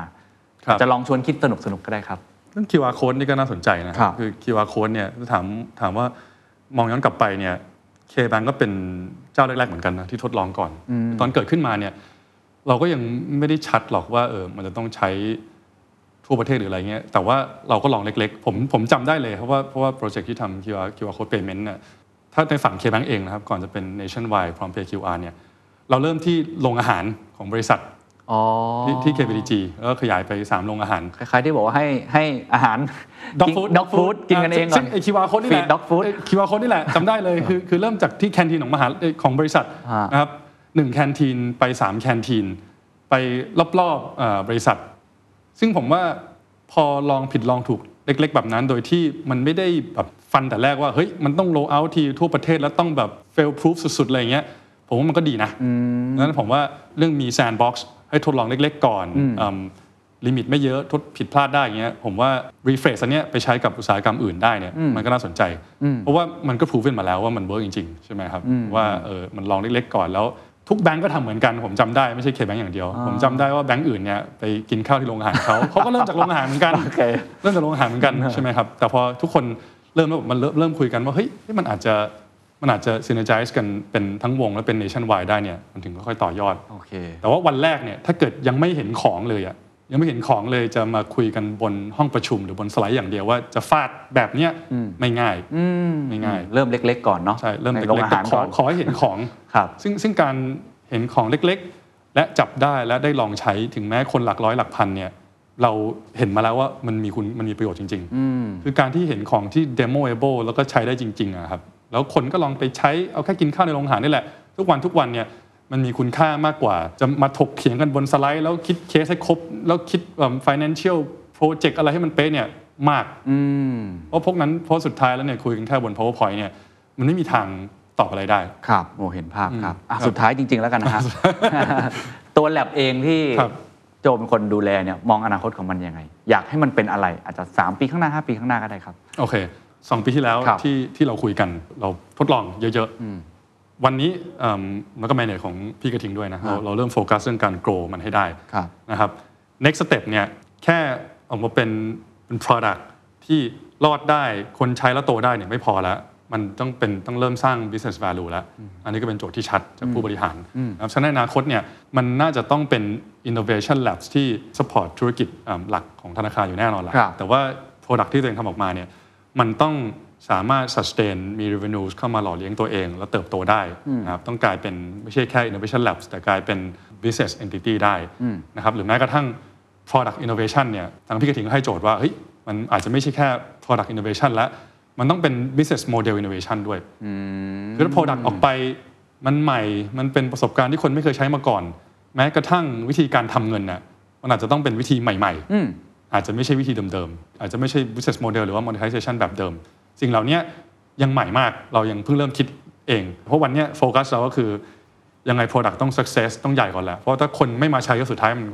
ครับจะลองชวนคิดสนุกๆก็ได้ครับเรื่อง QR code นี่ก็น่าสนใจนะครับคือ QR code เนี่ยถามถามว่ามองย้อนกลับไปเนี่ย KBank ก็เป็นเจ้าแรก ๆ เหมือนกันนะที่ทดลองก่อน ตอนเกิดขึ้นมาเนี่ยเราก็ยังไม่ได้ชัดหรอกว่าเออมันจะต้องใช้ทั่วประเทศหรืออะไรเงี้ยแต่ว่าเราก็ลองเล็กๆ ผมผมจำได้เลยเพราะว่าเพราะว่าโปรเจกต์ที่ทำ QR QR code payment เนี่ยถ้าในฝั่ง KBank เองนะครับ ก่อนจะเป็น nationwide พร้อม เพย์ QR เนี่ยเราเริ่มที่โรงอาหารของบริษัทอ๋อ ที่ที่ KBTG แล้วก็ขยายไปสามโรงอาหาร คล้ายๆที่บอกว่าให้ให้อาหาร dog food dog food กินกันเองก่อนซึ่งไอ QR code นี่แหละ Feed dog food QR code นี่แหละจำได้เลยคือคือเริ่มจากที่ canteen ของมหาเอ่อของบริษัทฮะนะครับหนึ่ง canteen ไปสาม canteen ไปรอบๆเอ่อบริษัท ซึ่งผมว่าพอลองผิดลองถูกเล็ก ๆ แบบนั้น โดยที่มันไม่ได้แบบฟันแต่แรกว่าเฮ้ยมันต้อง roll out ทีทั่วประเทศแล้วต้องแบบ fail proof สุดๆอะไรอย่างเงี้ยผมว่ามันก็ดีนะดังนั้นผมว่าเรื่องมี sandbox ให้ทดลองเล็ก ๆ ก่อนอืม limit ไม่เยอะทดผิดพลาดได้อย่างเงี้ยผมว่า replicate อันเนี้ยไปใช้กับอุตสาหกรรมอื่นได้เนี่ยมันก็น่าสนใจ เพราะว่ามันก็ proven มาแล้วว่ามันเวิร์กจริงๆ ใช่ไหมครับ ว่าเออมันลองเล็กๆ ก่อนแล้วทุกแบงก์ก็ทำเหมือนกันผมจำได้ไม่ใช่เคแบงก์อย่างเดียว ผมจำได้ว่าแบงก์อื่นเนี่ยไปกินข้าวที่โรงอาหารเขาเขาก็เริ่มจากโรงอาหารเหมือนกันโอเคเริ่มจากโรงอาหารเหมือนกันใช่ไหมครับแต่พอทุกคนเริ่มแล้วมันเริ่มเริ่มคุยกันว่าเฮ้ยเฮ้ยมันอาจจะ มันอาจจะ synergize กันเป็นทั้งวงและเป็น nationwide ได้เนี่ยมันถึงค่อยๆต่อยอด โอเค แต่ว่าวันแรกเนี่ยถ้าเกิดยังไม่เห็นของเลยอะยังไม่เห็นของเลยจะมาคุยกันบนห้องประชุมหรือบนสไลด์อย่างเดียวว่าจะฟาดแบบเนี้ยไม่ง่ายไม่ง่าย เริ่มเล็ก ๆ ก่อนเนาะใช่เริ่มในเล็โรงกอาๆแต่หารขอก่อนขอให้เห็นของ ครับ ซึ่งซึ่งการเห็นของเล็กๆ และจับได้และได้ลองใช้ถึงแม้คนหลักร้อยหลักพันเนี่ยเราเห็นมาแล้วว่ามันมีคุณมันมีประโยชน์จริงๆคือการที่เห็นของที่ demoable แล้วก็ใช้ได้จริงๆอะครับ แล้วคนก็ลองไปใช้เอาแค่กินข้าวในโรงอาหารนี่แหละ ทุกวันทุกวันเนี่ยมันมีคุณค่ามากกว่า จะมาถกเถียงกันบนสไลด์ แล้วคิดเคสให้ครบ แล้วคิดเอิ่ม financial project อะไรให้มันเป๊ะเนี่ยมากอืมเพราะพวกนั้นเพราะสุดท้ายแล้วเนี่ยคุยกันแค่บน powerpoint เนี่ยมันไม่มีทางตอบอะไรได้ ครับโอ้เห็นภาพครับอะครับ สุดท้ายจริง ๆ แล้วกันนะฮะตัวแลบเองที่ครับโจเป็นคนดูแลเนี่ยมองอนาคตของมันยังไง อยากให้มันเป็นอะไรอาจจะ 3 ปีข้างหน้า 5 ปีข้างหน้าก็ได้ครับ โอเค สองปีที่แล้วครับที่ที่เราคุยกันเราทดลองเยอะๆ วันนี้เอิ่มแล้วก็แมเนจของพี่กระทิงด้วยนะเราเราเริ่มโฟกัสเรื่องการ grow มันให้ได้ครับนะครับ next step เนี่ยแค่ออกมาเป็นเป็น product ที่รอดได้คนใช้แล้วโตได้เนี่ยไม่พอแล้ว มันต้องเป็นต้องเริ่มสร้าง business value แล้ว อันนี้ก็เป็นโจทย์ที่ชัดจากผู้บริหารนะครับฉะนั้นในอนาคตเนี่ยมันน่าจะต้องเป็น innovation labs ที่ support ธุรกิจอ่าหลักของธนาคารอยู่แน่นอนแหละครับแต่ว่า product ที่ตัวเองทำออกมาเนี่ย มันต้องสามารถ sustain มี revenues เข้ามาหล่อเลี้ยงตัวเอง แล้วเติบโตได้นะครับต้องกลายเป็นไม่ใช่แค่ innovation labs แต่กลายเป็น business entity ได้นะครับหรือแม้กระทั่ง product innovation เนี่ยทางพี่กระถิงก็ให้โจทย์ว่าเฮ้ยมันอาจจะไม่ใช่แค่ product innovation แล้วมันต้องเป็น business model innovation ด้วยคือถ้า product ออกไปมันใหม่มันเป็นประสบการณ์ที่คนไม่เคยใช้มาก่อน แม้กระทั่งวิธีการทำเงินน่ะมันอาจจะต้องเป็นวิธีใหม่ ๆ อาจจะไม่ใช่วิธีเดิมๆ อาจจะไม่ใช่ business model หรือว่า monetization แบบเดิม สิ่งเหล่านี้ยังใหม่มากเรายังเพิ่งเริ่มคิดเอง เพราะวันเนี้โฟกัสเราก็คือยังไง Product ต้อง success ต้องใหญ่ก่อนแหละเพราะถ้าคนไม่มาใช้ก็สุดท้ายมัน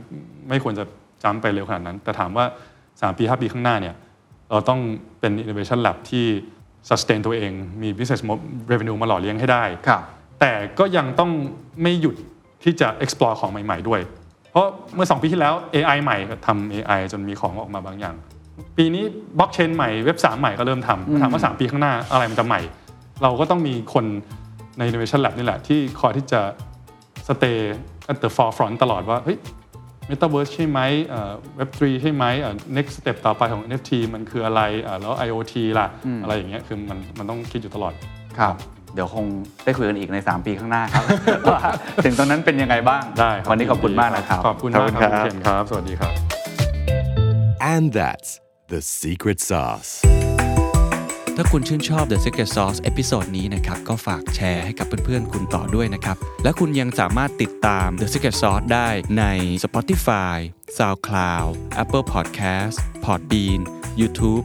ไม่ควรจะจ้ำไปเร็วขนาดนั้น แต่ถามว่า 3 ปี 5 ปีข้างหน้าเนี่ยเราต้องเป็น innovation lab ที่ sustain ตัวเองมี business revenue มาหล่อเลี้ยงให้ได้ครับแต่ก็ยังต้องไม่หยุดที่จะ explore ของใหม่ ๆ ด้วยเพ ราะเมื่อ 2 ปีที่แล้ว AI ใหม่ก็ทำ AI จนมีของออกมาบางอย่าง ปีนี้บล็อกเชนใหม่เว็บ3ใหม่ก็เริ่มทำถามว่า 3 ปีข้างหน้าอะไรมันจะใหม่ เราก็ต้องมีคนใน innovation lab นี่แหละ ที่คอยที่จะ stay at the forefront ตลอดว่าเฮ้ย Metaverse ใช่ไหมเว็บ3ใช่ไหมเอ่อ next step ต่อไปของ NFT มันคืออะไรเอ่อแล้ว IoT ล่ะ อะไรอย่างเงี้ยคือมันมันต้องคิดอยู่ตลอดครับ เดี๋ยวคงได้คุยกันอีกใน 3 ปีข้างหน้าครับ ว่าถึงตอนนั้นเป็นยังไงบ้าง ได้ครับวันนี้ขอบคุณมากนะครับขอบคุณมากครับคุณเคนครับ สวัสดีครับ And that's the secret sauce. ถ้าคุณชื่นชอบ The Secret Sauce episode นี้นะครับ ก็ฝากแชร์ให้กับเพื่อนๆ คุณต่อด้วยนะครับ และคุณยังสามารถติดตาม The Secret Sauce ได้ใน Spotify, SoundCloud, Apple Podcast, Podbean, YouTube